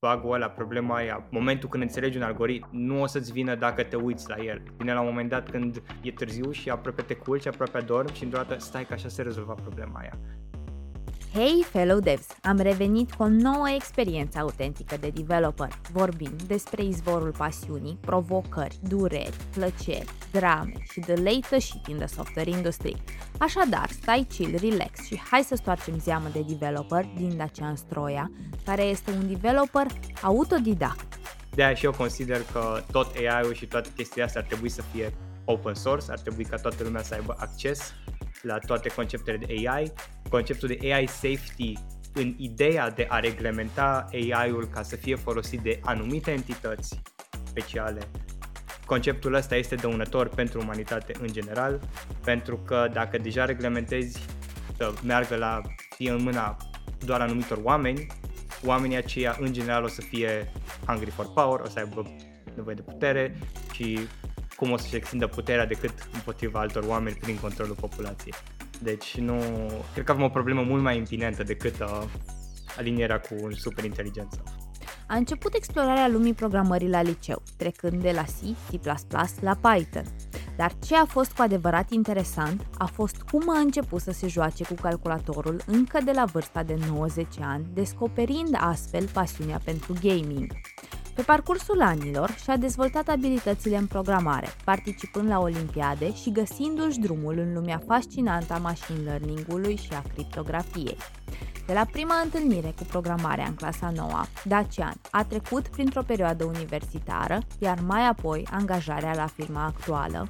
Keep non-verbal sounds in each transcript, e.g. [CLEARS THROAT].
bug ăla, problema aia, momentul când înțelegi un algoritm, nu o să-ți vină dacă te uiți la el. Vine la un moment dat când e târziu și aproape te culci, aproape adormi și într-o dată stai că așa se rezolva problema aia. Hei, fellow devs! Am revenit cu o nouă experiență autentică de developer. Vorbim despre izvorul pasiunii, provocări, dureri, plăceri, drame și the latest shit in the software industry. Așadar, stai chill, relax și hai să stoarcem zeamă de developer din Dacian Stroia, care este un developer autodidact. De aia și eu consider că tot AI-ul și toate chestiile astea ar trebui să fie open source, ar trebui ca toată lumea să aibă acces la toate conceptele de AI, conceptul de AI safety în ideea de a reglementa AI-ul ca să fie folosit de anumite entități speciale. Conceptul ăsta este dăunător pentru umanitate în general, pentru că dacă deja reglementezi să meargă la fie în mâna doar anumitor oameni, oamenii aceia în general o să fie hungry for power, o să aibă nevoie de putere și cum o să-și extindă puterea decât împotriva altor oameni prin controlul populației. Deci nu, cred că avem o problemă mult mai impinentă decât uh, alinierea cu superinteligență. A început explorarea lumii programării la liceu, trecând de la C, C++ la Python. Dar ce a fost cu adevărat interesant a fost cum a început să se joace cu calculatorul încă de la vârsta de 90 ani, descoperind astfel pasiunea pentru gaming. Pe parcursul anilor și-a dezvoltat abilitățile în programare, participând la olimpiade și găsindu-și drumul în lumea fascinantă a machine learning-ului și a criptografiei. De la prima întâlnire cu programarea în clasa 9, Dacian a trecut printr-o perioadă universitară, iar mai apoi angajarea la firma actuală,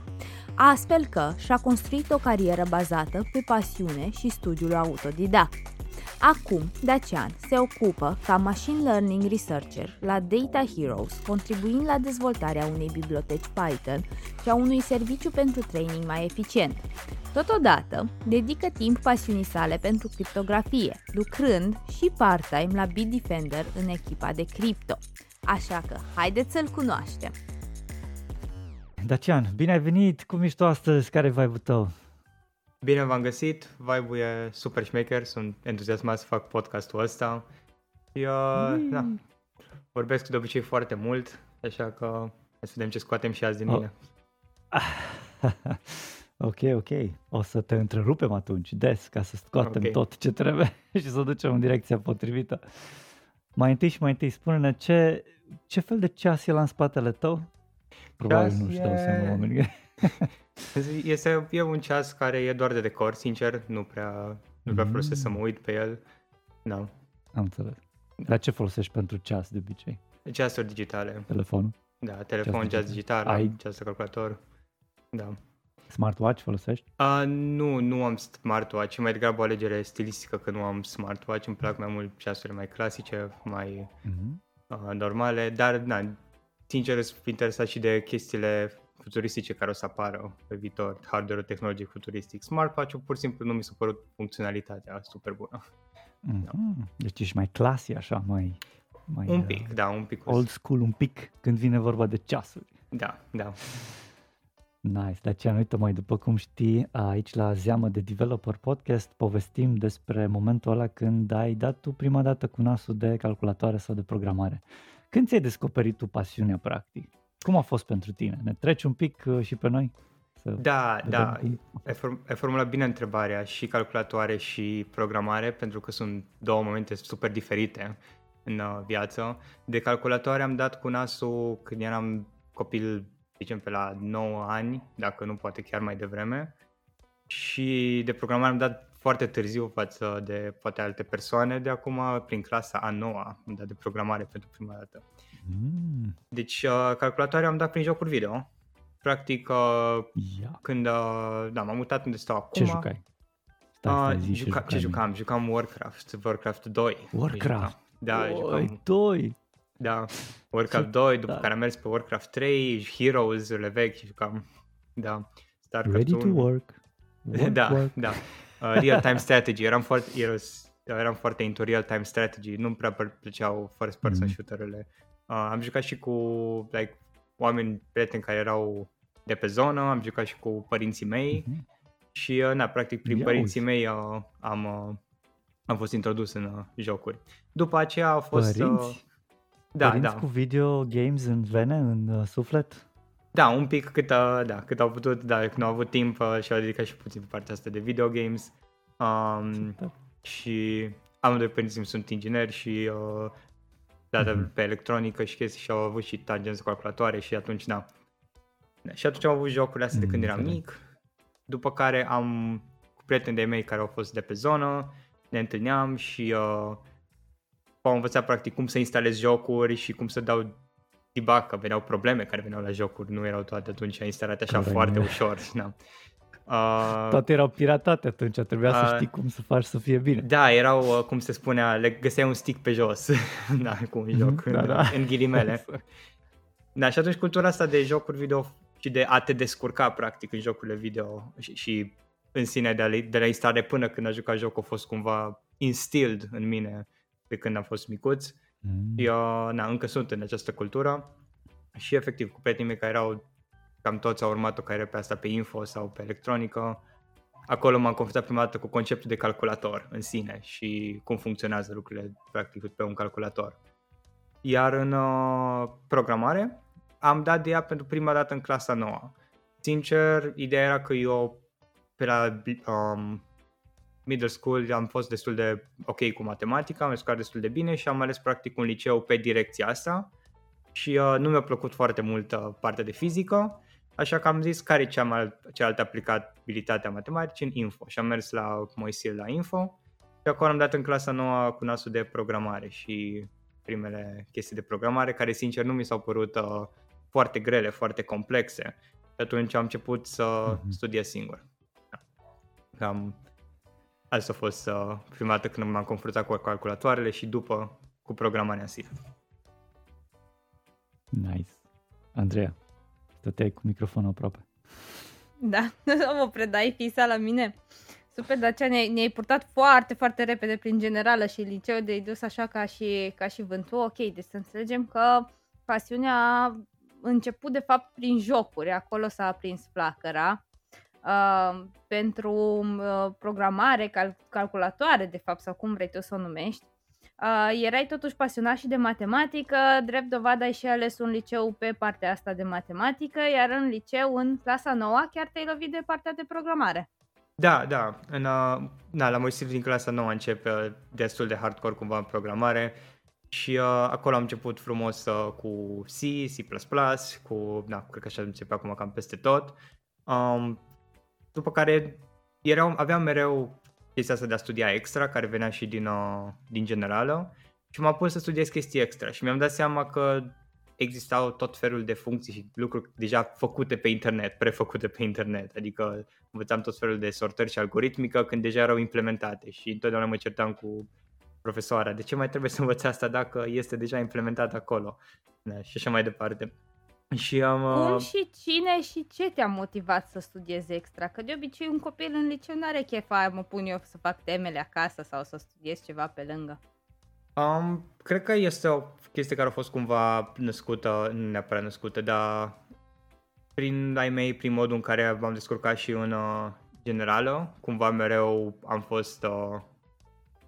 astfel că și-a construit o carieră bazată pe pasiune și studiul autodidact. Acum, Dacian se ocupă ca machine learning researcher la Data Heroes, contribuind la dezvoltarea unei biblioteci Python și a unui serviciu pentru training mai eficient. Totodată, dedică timp pasiunii sale pentru criptografie, lucrând și part-time la Bitdefender în echipa de cripto. Așa că, haideți să-l cunoaștem! Dacian, bine ai venit! Cum ești tu astăzi? Care e vibe tău? Bine v-am găsit, vibe e super șmecher, sunt entuziasmat să fac podcastul ăsta. Și, uh, mm. da, vorbesc de obicei foarte mult, așa că hai să vedem ce scoatem și azi din oh. mine. [LAUGHS] ok, ok. O să te întrerupem atunci des ca să scoatem okay. tot ce trebuie [LAUGHS] și să o ducem în direcția potrivită. Mai întâi și mai întâi spune-ne ce, ce fel de ceas e la în spatele tău? Probabil ceas nu-și dau seama oamenii. [LAUGHS] Este e un ceas care e doar de decor, sincer, nu prea, nu prea mm. folosesc să mă uit pe el. Da. Am înțeles. Dar ce folosești pentru ceas de obicei? Ceasuri digitale. Telefonul? Da, telefon, ceas, digital, Ai... ceas de calculator. Da. Smartwatch folosești? Uh, nu, nu am smartwatch, mai degrabă o alegere stilistică că nu am smartwatch, îmi plac mai mult ceasurile mai clasice, mai uh-huh. uh, normale, dar na, sincer sunt interesat și de chestiile futuristice care o să apară pe viitor, hardware tehnologic futuristic. Smartwatch-ul pur și simplu nu mi s-a părut funcționalitatea super bună. Mm-hmm. Da. Deci ești mai clasi așa, mai... mai un pic, uh, da, un pic. Old school un pic când vine vorba de ceasuri. Da, da. Nice, de aceea, uite mai după cum știi, aici la Zeamă de Developer Podcast povestim despre momentul ăla când ai dat tu prima dată cu nasul de calculatoare sau de programare. Când ți-ai descoperit tu pasiunea practic? Cum a fost pentru tine? Ne treci un pic uh, și pe noi? Să da, da, ai, form- ai formulat bine întrebarea și calculatoare și programare, pentru că sunt două momente super diferite în uh, viață. De calculatoare am dat cu nasul când eram copil, zicem pe la 9 ani, dacă nu poate chiar mai devreme. Și de programare am dat foarte târziu față de poate alte persoane, de acum prin clasa a noua am dat de programare pentru prima dată. Mm. Deci uh, calculatoare am dat prin jocuri video. Practic, uh, yeah. când uh, da, m-am mutat unde stau acum. Ce jucai? Stai, uh, juca, ce jucam? Jucam Warcraft, Warcraft 2. Warcraft? Da, Oi, jucam... 2? Da, Warcraft 2, după da. care am mers pe Warcraft 3, Heroes-urile vechi, jucam, da, Starcraft Ready 1. to work. [LAUGHS] work da, work. da. Uh, real-time strategy, eram foarte, eram foarte into real-time strategy, nu prea plăceau first person mm. shooter-urile Uh, am jucat și cu like, oameni, prieteni care erau de pe zonă, am jucat și cu părinții mei uh-huh. și, uh, na, practic, prin Ia părinții uzi. mei uh, am, uh, am fost introdus în uh, jocuri. După aceea a fost... Uh, Da, Părinți da. cu video games în vene, în uh, suflet? Da, un pic cât, uh, da, cât au putut, da, când au avut timp uh, și au dedicat și puțin pe partea asta de video games. Um, Da. și amândoi părinții sunt ingineri și uh, da, da, Mhm. pe electronică și chestii și au avut și tangență calculatoare și atunci, da. da. Și atunci am avut jocurile astea de Mm, când eram înțeleg. mic, după care am cu prieteni de mei care au fost de pe zonă, ne întâlneam și uh, au învățat practic cum să instalez jocuri și cum să dau debug, că veneau probleme care veneau la jocuri, nu erau toate atunci instalate așa Corect. foarte ușor. Da. Uh, Toate erau piratate atunci, trebuia să Uh, știi cum să faci să fie bine. da, erau, uh, cum se spunea, le găseai un stick pe jos, [LAUGHS] da, cu un Mhm, joc, da, în, da. în ghilimele. Exact. Da, și atunci cultura asta de jocuri video și de a te descurca practic în jocurile video și, și în sine de, a, le- de la instare până când a jucat jocul a fost cumva instilled în mine de când am fost micuț. Mm. Eu, na, încă sunt în această cultură și efectiv cu prietenii mei care erau cam toți au urmat o carieră pe asta pe info sau pe electronică. Acolo m-am confruntat prima dată cu conceptul de calculator în sine și cum funcționează lucrurile practic pe un calculator. Iar în uh, programare am dat de ea pentru prima dată în clasa 9. Sincer, ideea era că eu pe la um, middle school am fost destul de ok cu matematica, am descurcat destul de bine și am ales practic un liceu pe direcția asta și uh, nu mi-a plăcut foarte mult uh, partea de fizică, așa că am zis care e cea mai, cealaltă aplicabilitate a matematicii în info și am mers la Moisil la info și acolo am dat în clasa nouă cu nasul de programare și primele chestii de programare care sincer nu mi s-au părut uh, foarte grele, foarte complexe. Și atunci am început să Mhm. studiez singur. Da. Cam asta a fost uh, prima dată când m-am confruntat cu calculatoarele și după cu programarea în sine. Nice. Andreea, stăteai cu microfonul aproape. Da, [LAUGHS] mă predai fisa la mine. Super, Dacia, ne-ai, ne-ai purtat foarte, foarte repede prin generală și liceu de dus așa ca și, ca și vântul. Ok, deci să înțelegem că pasiunea a început de fapt prin jocuri, acolo s-a aprins flacăra. Uh, pentru uh, programare, cal- calculatoare, de fapt, sau cum vrei tu să o numești. Uh, erai totuși pasionat și de matematică, drept dovadă ai și ales un liceu pe partea asta de matematică, iar în liceu, în clasa 9, chiar te-ai lovit de partea de programare. Da, da. În, uh, na, la Moisil din clasa 9 începe destul de hardcore cumva în programare și uh, acolo am început frumos uh, cu C, C++, cu, na, cred că așa începe acum cam peste tot. Um, după care erau, aveam mereu chestia asta de a studia extra, care venea și din, uh, din generală. Și m-am pus să studiez chestii extra și mi-am dat seama că existau tot felul de funcții și lucruri deja făcute pe internet, prefăcute pe internet, adică învățam tot felul de sortări și algoritmică când deja erau implementate și întotdeauna mă certam cu profesoara, de ce mai trebuie să învăț asta dacă este deja implementat acolo? Da, și așa mai departe. Și am... Cum uh, și cine și ce te-a motivat să studiezi extra? Că de obicei un copil în liceu nu are chef aia, mă pun eu să fac temele acasă sau să studiez ceva pe lângă. Um, cred că este o chestie care a fost cumva născută, nu neapărat născută, dar prin ai mei, prin modul în care m-am descurcat și în uh, generală, cumva mereu am fost, uh,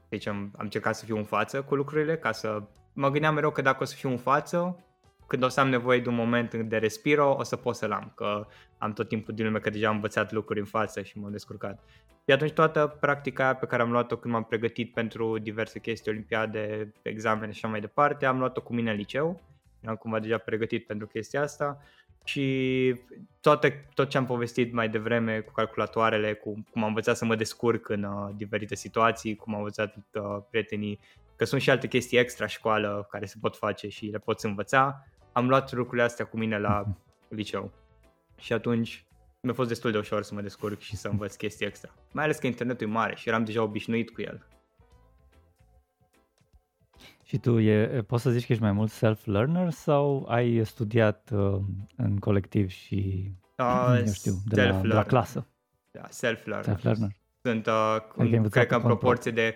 deci am, am încercat să fiu în față cu lucrurile, ca să mă gândeam mereu că dacă o să fiu în față, când o să am nevoie de un moment de respiro, o să pot să-l am, că am tot timpul din lume că deja am învățat lucruri în față și m-am descurcat. Și atunci toată practica aia pe care am luat-o când m-am pregătit pentru diverse chestii, olimpiade, examene și așa mai departe, am luat-o cu mine în liceu. Eram cumva deja pregătit pentru chestia asta și toate, tot ce am povestit mai devreme cu calculatoarele, cu cum am învățat să mă descurc în uh, diferite situații, cum am învățat uh, prietenii că sunt și alte chestii extra școală care se pot face și le poți învăța, am luat lucrurile astea cu mine la [LAUGHS] liceu. Și atunci mi-a fost destul de ușor să mă descurc și să învăț chestii extra. Mai ales că internetul e mare și eram deja obișnuit cu el. Și tu e, poți să zici că ești mai mult self-learner sau ai studiat uh, în colectiv și, Uh, [CLEARS THROAT] eu știu, de la, de la self-learner. clasă? Da, self-learner. Self-learner. Sunt, uh, ai în, învățat cred că pe în cont proporție de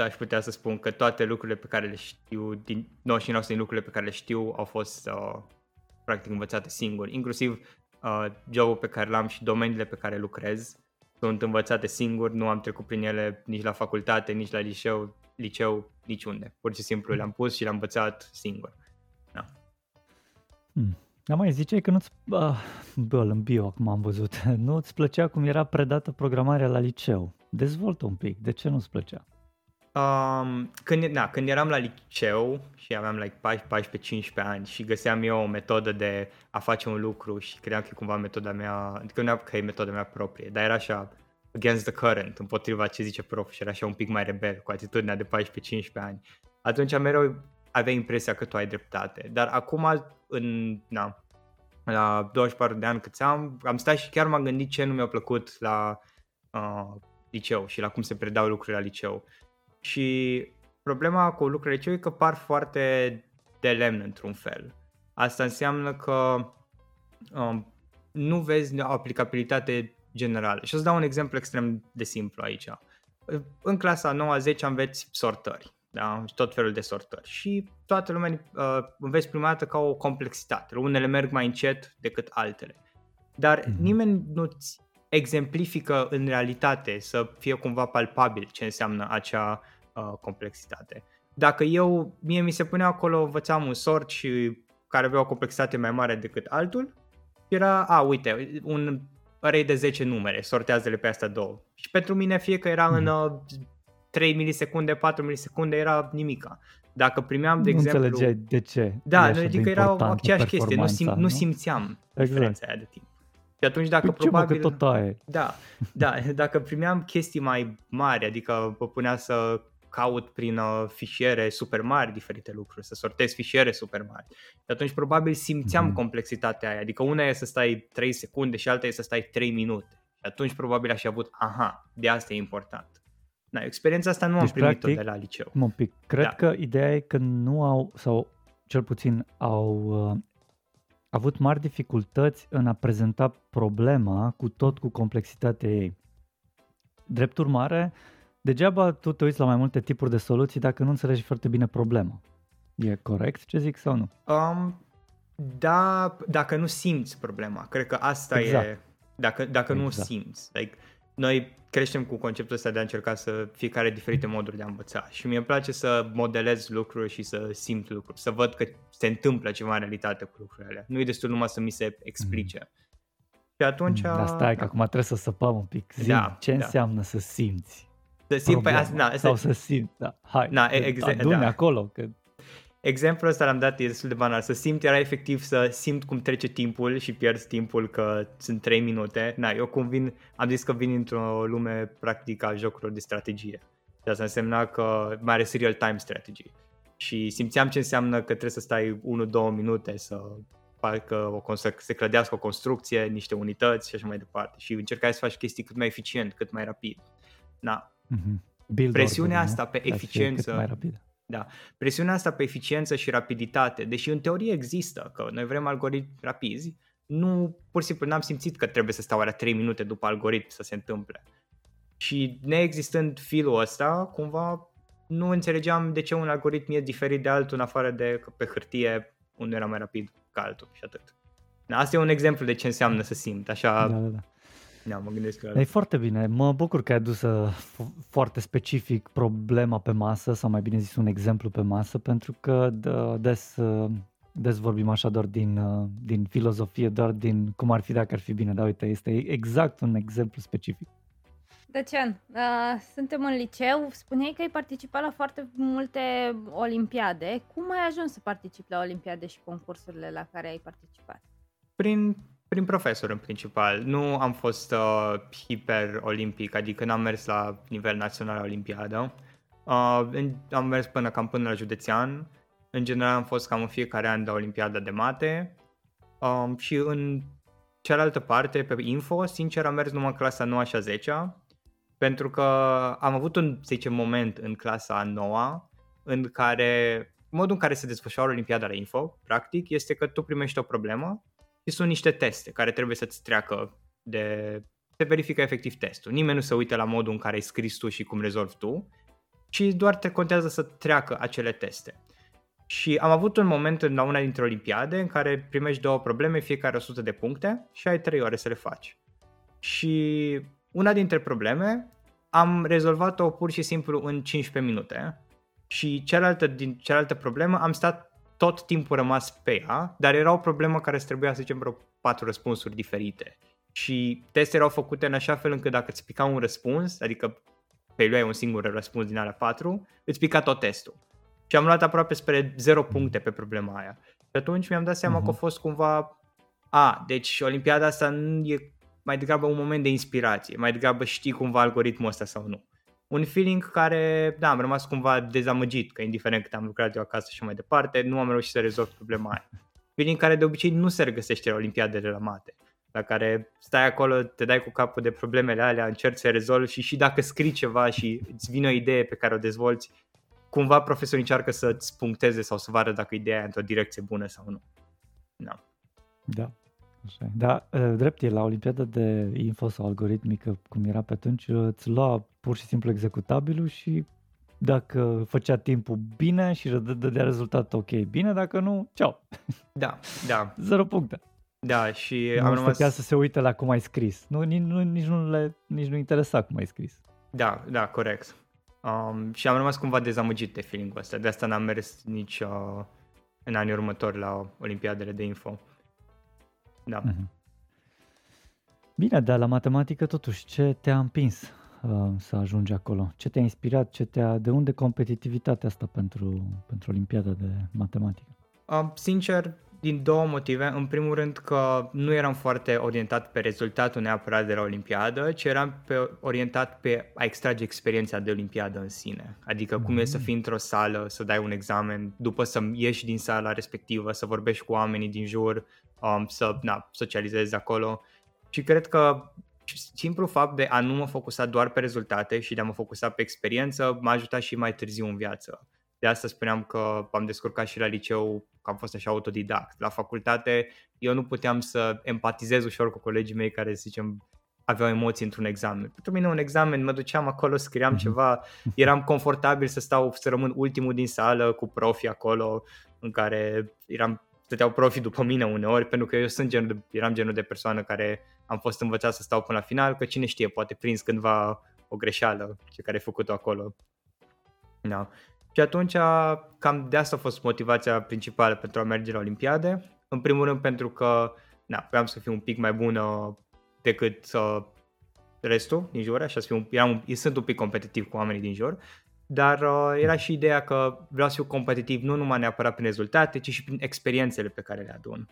95% aș putea să spun că toate lucrurile pe care le știu, din 99% din lucrurile pe care le știu au fost uh, practic învățate singur. Inclusiv uh, jobul pe care l-am și domeniile pe care lucrez sunt învățate singur, nu am trecut prin ele nici la facultate, nici la liceu, liceu niciunde. Pur și simplu le-am pus și le-am învățat singur. Da. Hmm. Dar mai ziceai că nu-ți, uh, bă, în bio acum am văzut, [LAUGHS] nu-ți plăcea cum era predată programarea la liceu. Dezvoltă un pic, de ce nu-ți plăcea? Um, când, na, când eram la liceu și aveam like 14-15 ani și găseam eu o metodă de a face un lucru și credeam că e cumva metoda mea, adică nu că e metoda mea proprie, dar era așa against the current, împotriva ce zice prof și era așa un pic mai rebel, cu atitudinea de 14-15 ani. Atunci mereu avea impresia că tu ai dreptate. Dar acum, în, na, la 24 de ani cât am, am stat și chiar m-am gândit ce nu mi-a plăcut la uh, liceu și la cum se predau lucrurile la liceu. Și problema cu lucrurile liceu e că par foarte de lemn într-un fel. Asta înseamnă că um, nu vezi o aplicabilitate generală. Și o să dau un exemplu extrem de simplu aici. În clasa 9-10 înveți sortări, da? tot felul de sortări și toată lumea uh, înveți prima dată ca o complexitate. Unele merg mai încet decât altele. Dar mm-hmm. nimeni nu-ți exemplifică în realitate să fie cumva palpabil ce înseamnă acea uh, complexitate. Dacă eu, mie mi se punea acolo, învățam un sort și care avea o complexitate mai mare decât altul, era, a, uite, un array de 10 numere, sortează-le pe astea două. Și pentru mine fie că era mm. în uh, 3 milisecunde, 4 milisecunde, era nimica. Dacă primeam, de nu exemplu... înțelegeai de ce. Da, adică era aceeași chestie, nu, sim, nu? nu simțeam exact. diferența aia de timp. Și atunci dacă păi probabil... Ce, mă, că tot aia. Da, da, dacă primeam chestii mai mari, adică vă punea să caut prin uh, fișiere super mari diferite lucruri, să sortez fișiere super mari. Și atunci probabil simțeam mm-hmm. complexitatea aia, adică una e să stai 3 secunde și alta e să stai 3 minute. Și atunci probabil aș fi avut, aha, de asta e important. Da, experiența asta nu deci, am primit-o practic, de la liceu. Un pic. Cred da. că ideea e că nu au, sau cel puțin au uh, avut mari dificultăți în a prezenta problema cu tot cu complexitatea ei. Drept urmare, degeaba tu te uiți la mai multe tipuri de soluții dacă nu înțelegi foarte bine problema. E corect ce zic sau nu? Um, da, dacă nu simți problema. Cred că asta exact. e... Dacă, dacă exact. nu simți. Like, noi creștem cu conceptul ăsta de a încerca să fiecare diferite moduri de a învăța și mie îmi place să modelez lucruri și să simt lucruri, să văd că se întâmplă ceva în realitate cu lucrurile alea. Nu e destul numai să mi se explice. Mm. Și atunci... Da, stai, că acum trebuie să săpăm un pic. Zim, da, ce da. înseamnă să simți? Să simți, păi, asta, na, sau să simți, da. Hai, na, exact, da. acolo, că Exemplul ăsta l-am dat, e destul de banal. Să simt era efectiv să simt cum trece timpul și pierzi timpul că sunt 3 minute. Na, eu cum vin, am zis că vin într-o lume practică a jocurilor de strategie. Și asta însemna că mai are serial time strategy. Și simțeam ce înseamnă că trebuie să stai 1-2 minute să facă o, să se clădească o construcție, niște unități și așa mai departe. Și încercai să faci chestii cât mai eficient, cât mai rapid. Na. Mm-hmm. Presiunea order, asta nu? pe eficiență. Cât mai rapid da. Presiunea asta pe eficiență și rapiditate, deși în teorie există, că noi vrem algoritmi rapizi, nu, pur și simplu n-am simțit că trebuie să stau alea 3 minute după algoritm să se întâmple. Și neexistând filul ăsta, cumva nu înțelegeam de ce un algoritm e diferit de altul în afară de că pe hârtie unul era mai rapid ca altul și atât. Asta e un exemplu de ce înseamnă să simt, așa da, da, da. Da, mă gândesc că... E foarte bine. Mă bucur că ai adus uh, foarte specific problema pe masă, sau mai bine zis un exemplu pe masă, pentru că des, uh, des vorbim așa doar din, uh, din filozofie, doar din cum ar fi dacă ar fi bine. Dar uite, este exact un exemplu specific. Dacian, uh, suntem în liceu, spuneai că ai participat la foarte multe olimpiade. Cum ai ajuns să participi la olimpiade și concursurile la care ai participat? Prin prin profesor în principal. Nu am fost uh, hiper-olimpic, adică n-am mers la nivel național la olimpiadă. Uh, am mers până cam până la județean. În general am fost cam în fiecare an la olimpiada de mate. Uh, și în cealaltă parte, pe info, sincer am mers numai în clasa 9 și a 10 pentru că am avut un, să zicem, moment în clasa 9 în care modul în care se desfășoară Olimpiada la Info, practic, este că tu primești o problemă și sunt niște teste care trebuie să-ți treacă de... Se verifică efectiv testul. Nimeni nu se uită la modul în care ai scris tu și cum rezolvi tu, ci doar te contează să treacă acele teste. Și am avut un moment la una dintre olimpiade în care primești două probleme, fiecare 100 de puncte și ai 3 ore să le faci. Și una dintre probleme am rezolvat-o pur și simplu în 15 minute și cealaltă, din cealaltă problemă am stat tot timpul rămas pe ea, dar era o problemă care îți trebuia, să zicem, vreo patru răspunsuri diferite. Și testele erau făcute în așa fel încât dacă îți pica un răspuns, adică pe luai un singur răspuns din alea patru, îți pica tot testul. Și am luat aproape spre 0 puncte pe problema aia. Și atunci mi-am dat seama uh-huh. că a mhm. fost cumva, a, deci Olimpiada asta nu e mai degrabă un moment de inspirație, mai degrabă știi cumva algoritmul ăsta sau nu. Un feeling care, da, am rămas cumva dezamăgit, că indiferent cât am lucrat eu acasă și mai departe, nu am reușit să rezolv problema aia. Feeling care de obicei nu se regăsește la Olimpiadele la mate la care stai acolo, te dai cu capul de problemele alea, încerci să rezolvi și și dacă scrii ceva și îți vine o idee pe care o dezvolți, cumva profesorul încearcă să-ți puncteze sau să vadă dacă ideea e într-o direcție bună sau nu. Da. Da. Așa. Da, ă, drept e, la Olimpiada de info sau algoritmică, cum era pe atunci, îți lua pur și simplu executabilul și dacă făcea timpul bine și dădea rezultat ok, bine, dacă nu, ceau. Da, da. [LAUGHS] Zero puncte. Da, și nu am rămas... să se uite la cum ai scris. Nu, nici, nu, nici, nu le, nici nu interesa cum ai scris. Da, da, corect. Um, și am rămas cumva dezamăgit de feeling-ul ăsta. De asta n-am mers nici uh, în anii următori la Olimpiadele de Info. Da. Mm-hmm. Bine, dar la matematică totuși, ce te-a împins uh, să ajungi acolo? Ce te-a inspirat? Ce te-a, de unde competitivitatea asta pentru, pentru Olimpiada de matematică? Uh, sincer, din două motive. În primul rând că nu eram foarte orientat pe rezultatul neapărat de la Olimpiadă, ci eram pe, orientat pe a extrage experiența de Olimpiadă în sine. Adică mm-hmm. cum e să mm. fii într-o sală, să dai un examen, după să ieși din sala respectivă, să vorbești cu oamenii din jur, um, să na, socializezi acolo. Și cred că simplu fapt de a nu mă focusa doar pe rezultate și de a mă focusa pe experiență m-a ajutat și mai târziu în viață. De asta spuneam că am descurcat și la liceu că am fost așa autodidact. La facultate eu nu puteam să empatizez ușor cu colegii mei care, să zicem, aveau emoții într-un examen. Pentru mine un examen, mă duceam acolo, scriam mm-hmm. ceva, eram confortabil să stau, să rămân ultimul din sală cu profi acolo, în care eram, stăteau profi după mine uneori, pentru că eu sunt genul de, eram genul de persoană care am fost învățat să stau până la final, că cine știe, poate prins cândva o greșeală, ce care ai făcut-o acolo. Da. Și atunci cam de asta a fost motivația principală pentru a merge la Olimpiade. În primul rând pentru că na, vreau să fiu un pic mai bună decât uh, restul din jur, așa să fiu, eram, sunt un pic competitiv cu oamenii din jur, dar uh, era și ideea că vreau să fiu competitiv nu numai neapărat prin rezultate, ci și prin experiențele pe care le adun.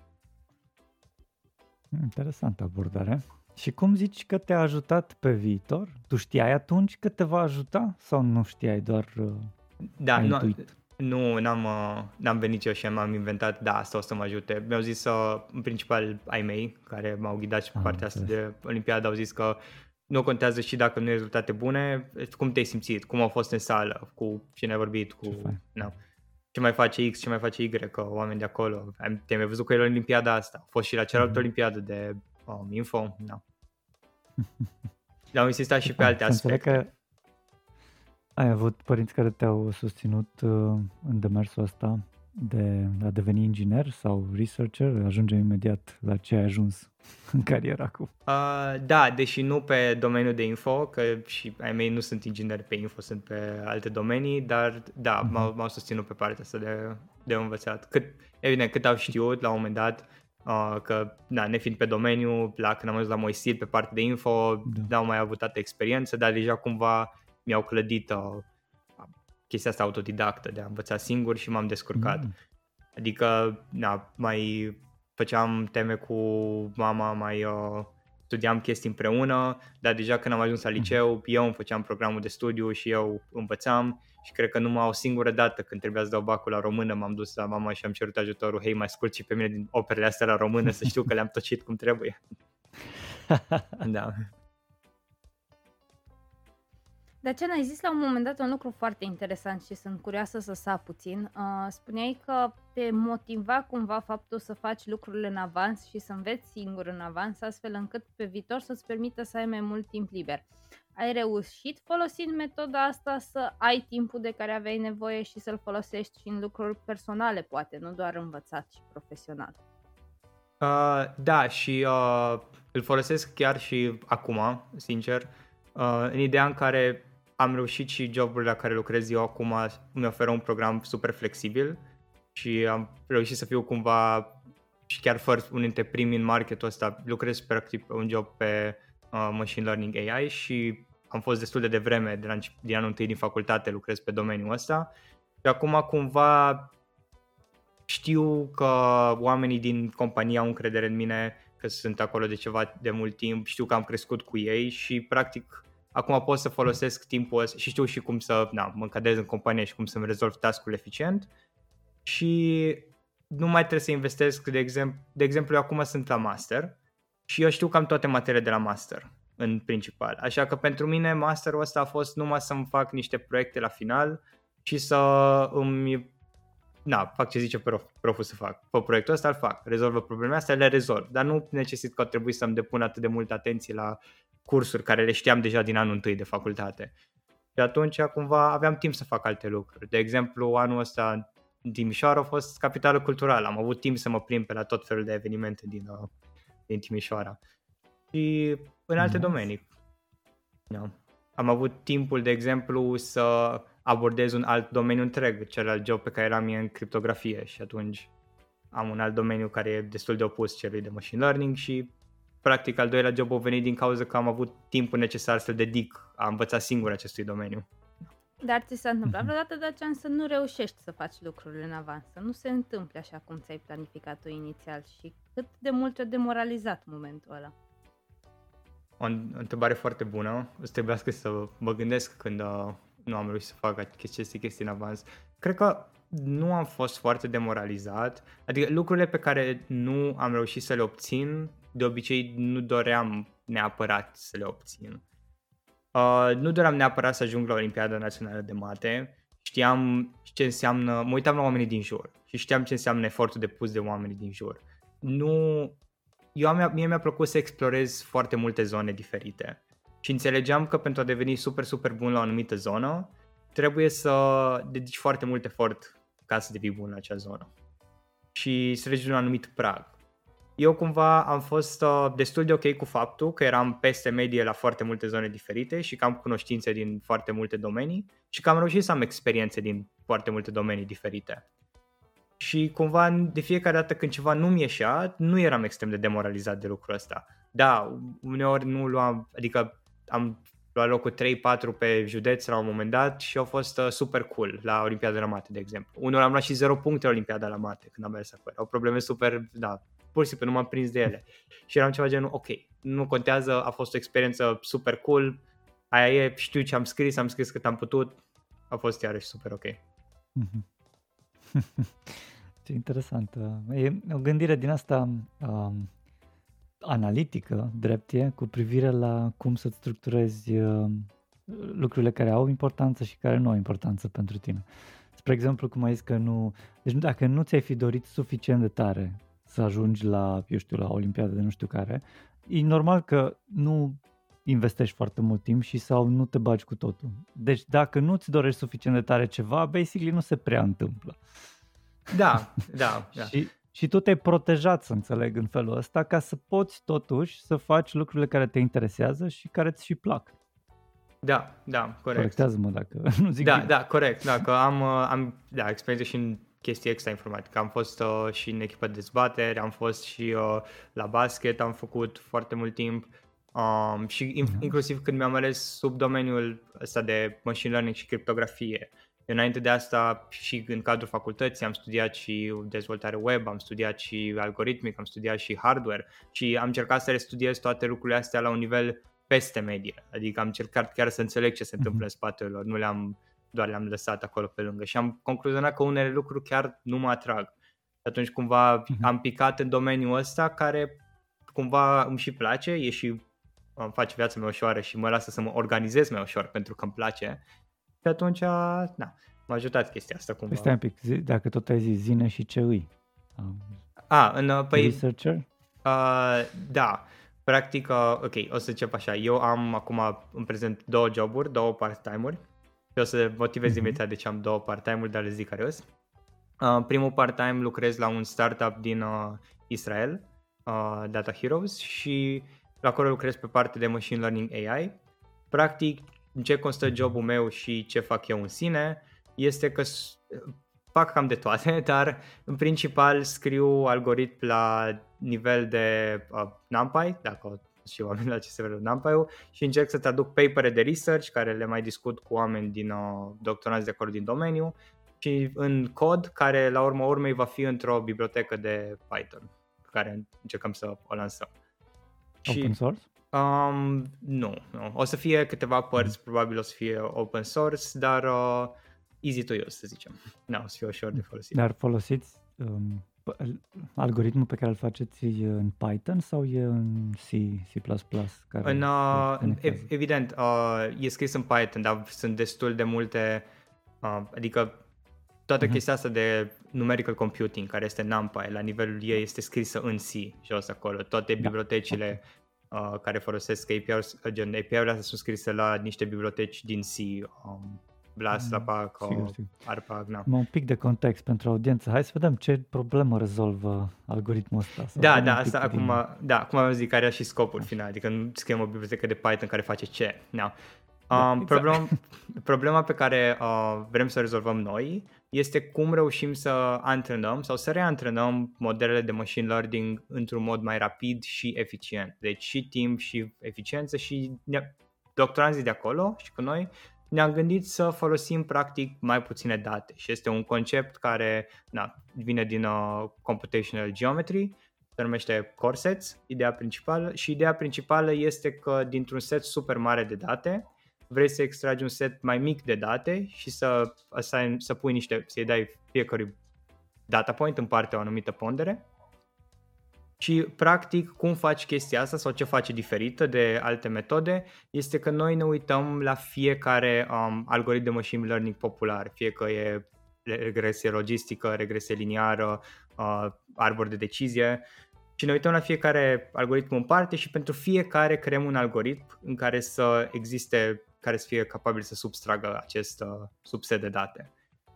Interesantă abordare. Și cum zici că te-a ajutat pe viitor? Tu știai atunci că te va ajuta sau nu știai doar uh, da, nu, nu, n-am, uh, n-am venit eu și am inventat, da, asta o să mă ajute. Mi-au zis, uh, în principal, ai mei, care m-au ghidat și pe ah, partea asta de Olimpiadă, au zis că nu contează și dacă nu ai rezultate bune, cum te-ai simțit, cum au fost în sală, cu cine ai vorbit, cu... Ce, na, ce mai face X, ce mai face Y, că oameni de acolo. Te-ai mai văzut cu el în Olimpiada asta. A fost și la cealaltă mm-hmm. Olimpiadă de um, info. No. Dar am insistat și pe alte aspecte. Că ai avut părinți care te-au susținut uh, în demersul ăsta de a deveni inginer sau researcher? Ajungem imediat la ce ai ajuns [LAUGHS] în carieră acum. Uh, da, deși nu pe domeniul de info, că și ai mei nu sunt ingineri pe info, sunt pe alte domenii, dar da, uh-huh. m-au, m-au susținut pe partea asta de, de învățat. Cât, evident, cât au știut la un moment dat, uh, că, da, nefiind pe domeniu, la, când am ajuns la Moisil pe partea de info, da. n-au mai avut atâta experiență, dar deja cumva mi-au clădit uh, chestia asta autodidactă de a învăța singur și m-am descurcat. Mm. Adică, na, mai făceam teme cu mama, mai uh, studiam chestii împreună, dar deja când am ajuns la mm. liceu, mm. eu îmi făceam programul de studiu și eu învățam și cred că numai o singură dată când trebuia să dau bacul la română m-am dus la mama și am cerut ajutorul, hei, mai scurt și pe mine din operele astea la română să știu că le-am tocit cum trebuie. [LAUGHS] da. Ce ai zis la un moment dat un lucru foarte interesant și sunt curioasă să sap puțin. Uh, spuneai că te motiva cumva faptul să faci lucrurile în avans și să înveți singur în avans, astfel încât pe viitor să-ți permită să ai mai mult timp liber. Ai reușit folosind metoda asta să ai timpul de care aveai nevoie și să-l folosești și în lucruri personale, poate, nu doar învățat și profesional. Uh, da, și uh, îl folosesc chiar și acum, sincer, uh, în ideea în care am reușit și joburile la care lucrez eu acum mi oferă un program super flexibil și am reușit să fiu cumva și chiar fără unul dintre primii în marketul ăsta, lucrez practic pe un job pe uh, machine learning AI și am fost destul de devreme, de la, din anul întâi din facultate lucrez pe domeniul ăsta. Și acum cumva știu că oamenii din companie au încredere în mine, că sunt acolo de ceva de mult timp, știu că am crescut cu ei și practic acum pot să folosesc timpul ăsta și știu și cum să na, mă încadrez în companie și cum să-mi rezolv task eficient și nu mai trebuie să investesc, de exemplu, de exemplu eu acum sunt la master și eu știu că am toate materiile de la master în principal. Așa că pentru mine masterul ăsta a fost numai să-mi fac niște proiecte la final și să îmi na, fac ce zice prof, proful să fac. Pe proiectul ăsta îl fac, rezolvă problemele astea, le rezolv, dar nu necesitat că trebuie să-mi depun atât de multă atenție la cursuri care le știam deja din anul întâi de facultate. Și atunci cumva aveam timp să fac alte lucruri. De exemplu, anul ăsta Timișoara a fost capitală culturală. Am avut timp să mă plimb pe la tot felul de evenimente din, uh, din Timișoara. Și în alte nice. domenii. Da. Am avut timpul, de exemplu, să abordez un alt domeniu întreg, celălalt job pe care eram în criptografie și atunci am un alt domeniu care e destul de opus celui de machine learning și practic al doilea job a venit din cauza că am avut timpul necesar să dedic a învăța singur acestui domeniu. Dar ți s-a întâmplat mhm. vreodată, Dacian, să nu reușești să faci lucrurile în avans, să nu se întâmple așa cum ți-ai planificat tu inițial și cât de mult te-a demoralizat momentul ăla? O întrebare foarte bună. O să trebuiască să mă gândesc când uh, nu am reușit să fac aceste chestii în avans. Cred că nu am fost foarte demoralizat. Adică lucrurile pe care nu am reușit să le obțin, de obicei nu doream neapărat să le obțin. Uh, nu doream neapărat să ajung la Olimpiada Națională de Mate, știam ce înseamnă, mă uitam la oamenii din jur și știam ce înseamnă efortul depus de oamenii din jur. Nu, eu am, mie mi-a plăcut să explorez foarte multe zone diferite și înțelegeam că pentru a deveni super, super bun la o anumită zonă, trebuie să dedici foarte mult efort ca să devii bun la acea zonă și să treci un anumit prag eu cumva am fost uh, destul de ok cu faptul că eram peste medie la foarte multe zone diferite și că am cunoștințe din foarte multe domenii și că am reușit să am experiențe din foarte multe domenii diferite. Și cumva de fiecare dată când ceva nu mi ieșea, nu eram extrem de demoralizat de lucrul ăsta. Da, uneori nu luam, adică am luat locul 3-4 pe județ la un moment dat și au fost uh, super cool la Olimpiada la Mate, de exemplu. Unul am luat și 0 puncte la Olimpiada la Mate când am mers acolo. Au probleme super, da, pur și simplu nu m-am prins de ele. Și eram ceva genul, ok, nu contează, a fost o experiență super cool, aia e, știu ce am scris, am scris cât am putut, a fost iarăși super ok. ce interesant. E o gândire din asta uh, analitică, drept e, cu privire la cum să structurezi uh, lucrurile care au importanță și care nu au importanță pentru tine. Spre exemplu, cum ai zis că nu... Deci dacă nu ți-ai fi dorit suficient de tare să ajungi la, eu știu, la Olimpiada de nu știu care, e normal că nu investești foarte mult timp și sau nu te bagi cu totul. Deci dacă nu-ți dorești suficient de tare ceva, basically nu se prea întâmplă. Da, da, da. și, și tu te-ai protejat, să înțeleg, în felul ăsta, ca să poți totuși să faci lucrurile care te interesează și care ți și plac. Da, da, corect. Corectează-mă dacă [LAUGHS] nu zic Da, bine. da, corect. Da, că am, am da, experiență și în chestii extra informatică. Am fost uh, și în echipă de dezbateri, am fost și uh, la basket, am făcut foarte mult timp um, și in- inclusiv când mi-am ales sub domeniul ăsta de machine learning și criptografie. Înainte de asta și în cadrul facultății am studiat și dezvoltare web, am studiat și algoritmic, am studiat și hardware și am încercat să restudiez toate lucrurile astea la un nivel peste medie. Adică am încercat chiar să înțeleg ce se întâmplă în spatele lor, nu le-am doar le-am lăsat acolo pe lângă și am concluzionat că unele lucruri chiar nu mă atrag. Atunci cumva uh-huh. am picat în domeniul ăsta care cumva îmi și place, e și îmi face viața mai ușoară și mă lasă să mă organizez mai ușor pentru că îmi place. Și atunci, na, m-a ajutat chestia asta cumva. Păi stai un pic, zi, dacă tot ai zis, zine și ce îi. Um, A, în, uh, păi, researcher? Uh, da, practic, uh, ok, o să încep așa. Eu am acum în prezent două joburi, două part-time-uri și o să motivez mm-hmm. imediat de ce am două part-time-uri, dar le zic care uh, Primul part-time lucrez la un startup din uh, Israel, uh, Data Heroes, și la acolo lucrez pe partea de Machine Learning AI. Practic, în ce constă jobul meu și ce fac eu în sine este că fac cam de toate, [LAUGHS] dar în principal scriu algoritm la nivel de uh, NumPy, dacă și oameni la ce se vede NumPy-ul și încerc să traduc papere de research care le mai discut cu oameni din uh, doctorați de acord din domeniu și în cod care la urma urmei va fi într-o bibliotecă de Python pe care încercăm să o lansăm. Open și, source? Um, nu, nu. O să fie câteva părți, mm. probabil o să fie open source, dar uh, easy to use, să zicem. Nu, o să fie ușor de folosit. Dar folosiți um, algoritmul pe care îl faceți în Python sau e în C, C++? Care în, uh, evident, uh, e scris în Python, dar sunt destul de multe, uh, adică toată uh-huh. chestia asta de numerical computing, care este NumPy, la nivelul ei este scrisă în C, jos acolo. Toate da. bibliotecile okay. uh, care folosesc API-uri, gen API-urile astea sunt scrise la niște biblioteci din C. Um, Blast, mm, Apac, sigur, sigur. Arpac, na. Un pic de context pentru audiență. Hai să vedem ce problemă rezolvă algoritmul ăsta. Da, da, asta acum, din... da, cum am zis, care are și scopul final, adică nu scriem o bibliotecă de Python care face ce. No. Da, um, exact. problem, [LAUGHS] problema pe care uh, vrem să o rezolvăm noi este cum reușim să antrenăm sau să reantrenăm modelele de machine learning într-un mod mai rapid și eficient. Deci și timp și eficiență și doctoranții de acolo și cu noi ne-am gândit să folosim practic mai puține date și este un concept care na, vine din uh, computational geometry, se numește core sets, ideea principală și ideea principală este că dintr-un set super mare de date vrei să extragi un set mai mic de date și să, assign, să pui niște, să-i dai fiecărui data point în parte o anumită pondere și practic cum faci chestia asta sau ce face diferită de alte metode este că noi ne uităm la fiecare um, algoritm de machine learning popular, fie că e regresie logistică, regresie liniară, uh, arbor de decizie și ne uităm la fiecare algoritm în parte și pentru fiecare creăm un algoritm în care să existe, care să fie capabil să substragă acest uh, subset de date.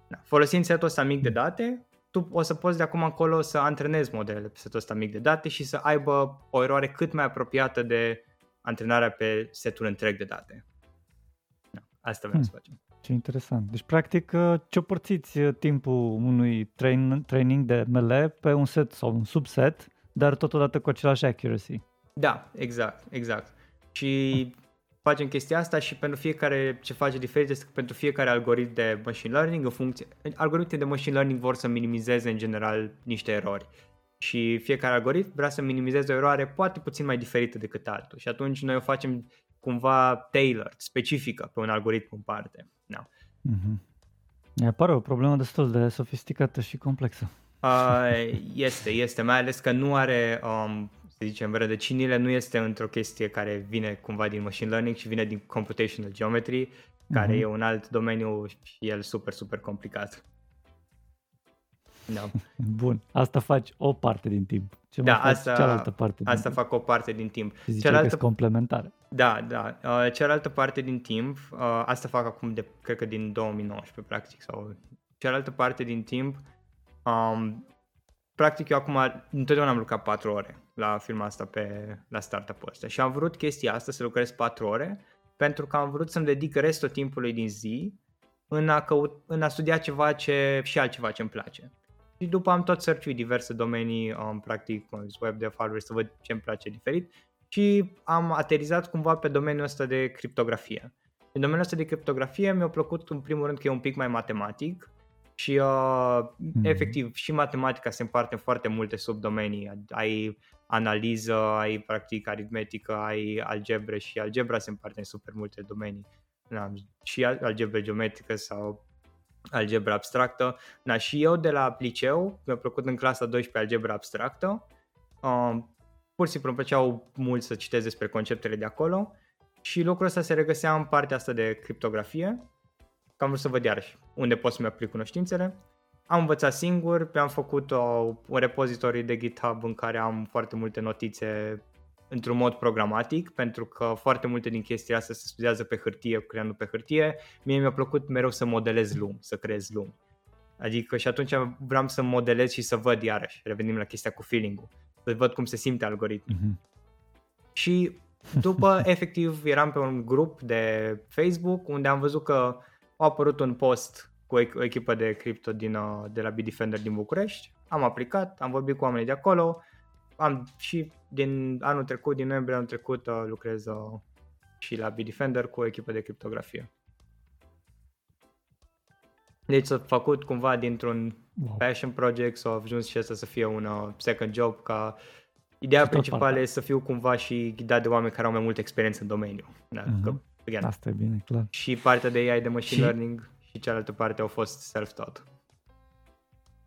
Da. Folosind setul ăsta mic de date, tu o să poți de acum încolo să antrenezi modelele pe setul ăsta mic de date și să aibă o eroare cât mai apropiată de antrenarea pe setul întreg de date. Da, asta vrem hmm. să facem. Ce interesant. Deci, practic, uh, ciopărțiți uh, timpul unui train, training de ML pe un set sau un subset, dar totodată cu același accuracy. Da, exact, exact. Și hmm facem chestia asta și pentru fiecare ce face diferit este că pentru fiecare algoritm de machine learning, în funcție, algoritmii de machine learning vor să minimizeze în general niște erori și fiecare algoritm vrea să minimizeze o eroare poate puțin mai diferită decât altul și atunci noi o facem cumva tailored, specifică pe un algoritm în parte. No. Mm-hmm. Mi pare o problemă destul de sofisticată și complexă. Uh, este, este, mai ales că nu are um, să zicem, rădăcinile nu este într-o chestie care vine cumva din machine learning, ci vine din computational geometry, care mm-hmm. e un alt domeniu și el super, super complicat. Da. [LAUGHS] Bun, asta faci o parte din timp. Ce da, asta, cealaltă parte din asta timp? fac o parte din timp. cealaltă complementară. Da, da. Uh, cealaltă parte din timp, uh, asta fac acum de, cred că din 2019, practic, sau cealaltă parte din timp, um, practic eu acum întotdeauna am lucrat 4 ore la filmul asta pe, la startup-ul ăsta și am vrut chestia asta să lucrez 4 ore pentru că am vrut să-mi dedic restul timpului din zi în a, căut, în a studia ceva ce, și altceva ce îmi place. Și după am tot search diverse domenii, um, practic, cum zis, web de hardware, să văd ce îmi place diferit și am aterizat cumva pe domeniul ăsta de criptografie. În domeniul ăsta de criptografie mi-a plăcut în primul rând că e un pic mai matematic și uh, mm-hmm. efectiv și matematica se împarte în foarte multe subdomenii. Ai analiză, ai practic aritmetică, ai algebre și algebra se împarte în super multe domenii. Na, și algebra geometrică sau algebra abstractă. Na, și eu de la liceu, mi-a plăcut în clasa 12 algebra abstractă. Uh, pur și simplu îmi plăceau mult să citesc despre conceptele de acolo și lucrul ăsta se regăsea în partea asta de criptografie că am vrut să văd iarăși unde pot să-mi aplic cunoștințele. Am învățat singur, am făcut o, o repozitori de GitHub în care am foarte multe notițe într-un mod programatic, pentru că foarte multe din chestiile astea se studiază pe hârtie, creând pe hârtie. Mie mi-a plăcut mereu să modelez lumi, să creez lumi. Adică și atunci vreau să modelez și să văd iarăși, revenim la chestia cu feeling-ul, să văd cum se simte algoritmul. Mm-hmm. Și După, [LAUGHS] efectiv, eram pe un grup de Facebook unde am văzut că a apărut un post cu o echipă de cripto din, uh, de la Bitdefender din București. Am aplicat, am vorbit cu oamenii de acolo, am și din anul trecut, din noiembrie anul trecut, uh, lucrez uh, și la Bitdefender cu o echipă de criptografie. Deci s-a făcut cumva dintr-un wow. passion project, s-a ajuns și asta să fie un uh, second job, ca ideea principală e să fiu cumva și ghidat de oameni care au mai multă experiență în domeniu. Da? Uh-huh. Că, again, Asta e bine, clar. Și partea de AI de machine și... learning și cealaltă parte au fost self-taught.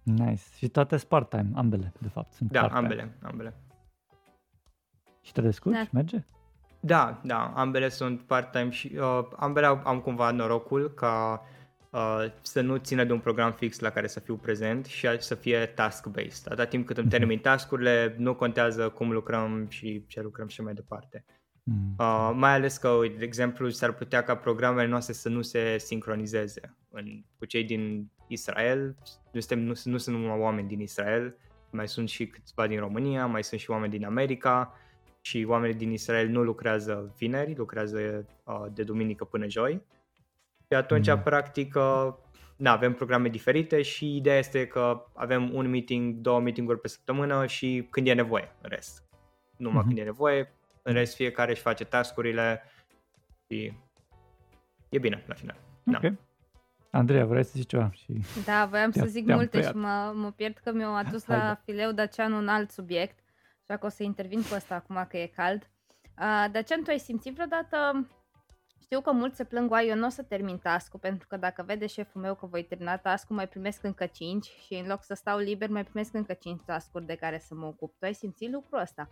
Nice. Și toate sunt part-time, ambele, de fapt. Sunt da, part-time. ambele, ambele. Și te descurci? Da. Merge? Da, da, ambele sunt part-time și uh, ambele am, am cumva norocul ca uh, să nu țină de un program fix la care să fiu prezent și să fie task-based. Atâta timp cât îmi mhm. termin task-urile, nu contează cum lucrăm și ce lucrăm și mai departe. Mm. Uh, mai ales că, de exemplu, s-ar putea ca programele noastre să nu se sincronizeze în, cu cei din Israel. Nu, suntem, nu, nu sunt numai oameni din Israel, mai sunt și câțiva din România, mai sunt și oameni din America și oamenii din Israel nu lucrează vineri, lucrează uh, de duminică până joi. Și atunci, mm. practic, uh, na, avem programe diferite și ideea este că avem un meeting, două meetinguri pe săptămână și când e nevoie, în rest. Numai mm-hmm. când e nevoie, în rest fiecare își face tascurile și e bine la final. Ok. Da. Andreea, vrei să zici ceva? Și da, voiam să zic multe și mă, mă pierd că mi-au adus Hai, la fileu Dacian un alt subiect, așa că o să intervin cu asta acum că e cald. Uh, Dacian, tu ai simțit vreodată știu că mulți se plâng, eu nu o să termin task pentru că dacă vede șeful meu că voi termina task mai primesc încă 5 și în loc să stau liber mai primesc încă 5 task de care să mă ocup. Tu ai simțit lucrul ăsta?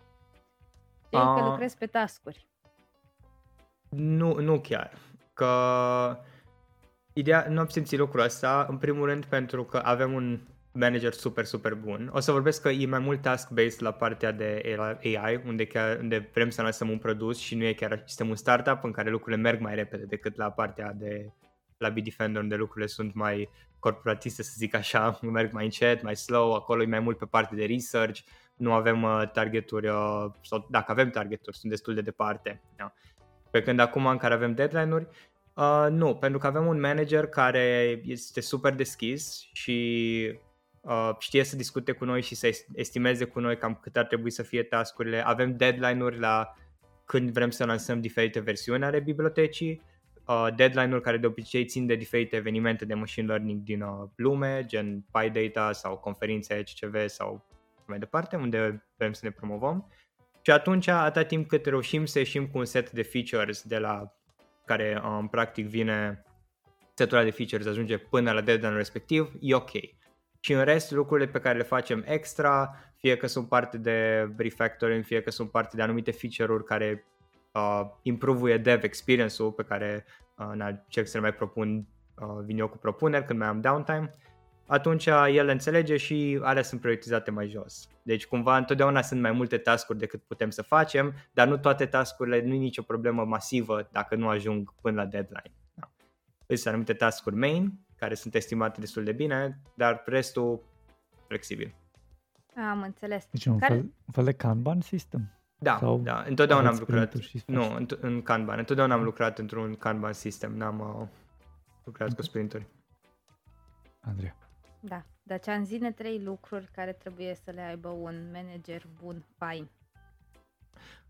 Știi că lucrezi pe tascuri. Nu, nu chiar. Că ideea, nu am simțit lucrul ăsta, în primul rând pentru că avem un manager super, super bun. O să vorbesc că e mai mult task-based la partea de AI, unde, chiar, unde vrem să lansăm un produs și nu e chiar, suntem un startup în care lucrurile merg mai repede decât la partea de la Bitdefender, unde lucrurile sunt mai corporatiste, să zic așa, [LAUGHS] merg mai încet, mai slow, acolo e mai mult pe partea de research, nu avem uh, targeturi, uh, sau dacă avem targeturi, sunt destul de departe. Da. Pe când acum în care avem deadline-uri, uh, nu, pentru că avem un manager care este super deschis și uh, știe să discute cu noi și să estimeze cu noi cam cât ar trebui să fie tascurile. Avem deadline-uri la când vrem să lansăm diferite versiuni ale bibliotecii, uh, deadline-uri care de obicei țin de diferite evenimente de machine learning din uh, lume, gen PyData sau conferințe HCV sau mai departe, unde vrem să ne promovăm. Și atunci, atâta timp cât reușim să ieșim cu un set de features de la care um, practic vine setul de features ajunge până la deadline respectiv, e ok. Și în rest, lucrurile pe care le facem extra, fie că sunt parte de refactoring, fie că sunt parte de anumite feature-uri care uh, improvuie dev experience-ul pe care uh, încerc să le mai propun, uh, vin eu cu propuneri când mai am downtime, atunci el înțelege și alea sunt prioritizate mai jos. Deci cumva întotdeauna sunt mai multe tascuri decât putem să facem, dar nu toate tascurile, nu e nicio problemă masivă dacă nu ajung până la deadline. Da. Sunt anumite tascuri main, care sunt estimate destul de bine, dar restul flexibil. Am înțeles. Deci un, care... fel, un fel de Kanban system? Da, Sau da, întotdeauna am lucrat, nu, în, în Kanban, întotdeauna am lucrat într-un Kanban system, n-am uh, lucrat okay. cu sprinturi. Andreea. Da, dar ce am zine trei lucruri care trebuie să le aibă un manager bun, fain.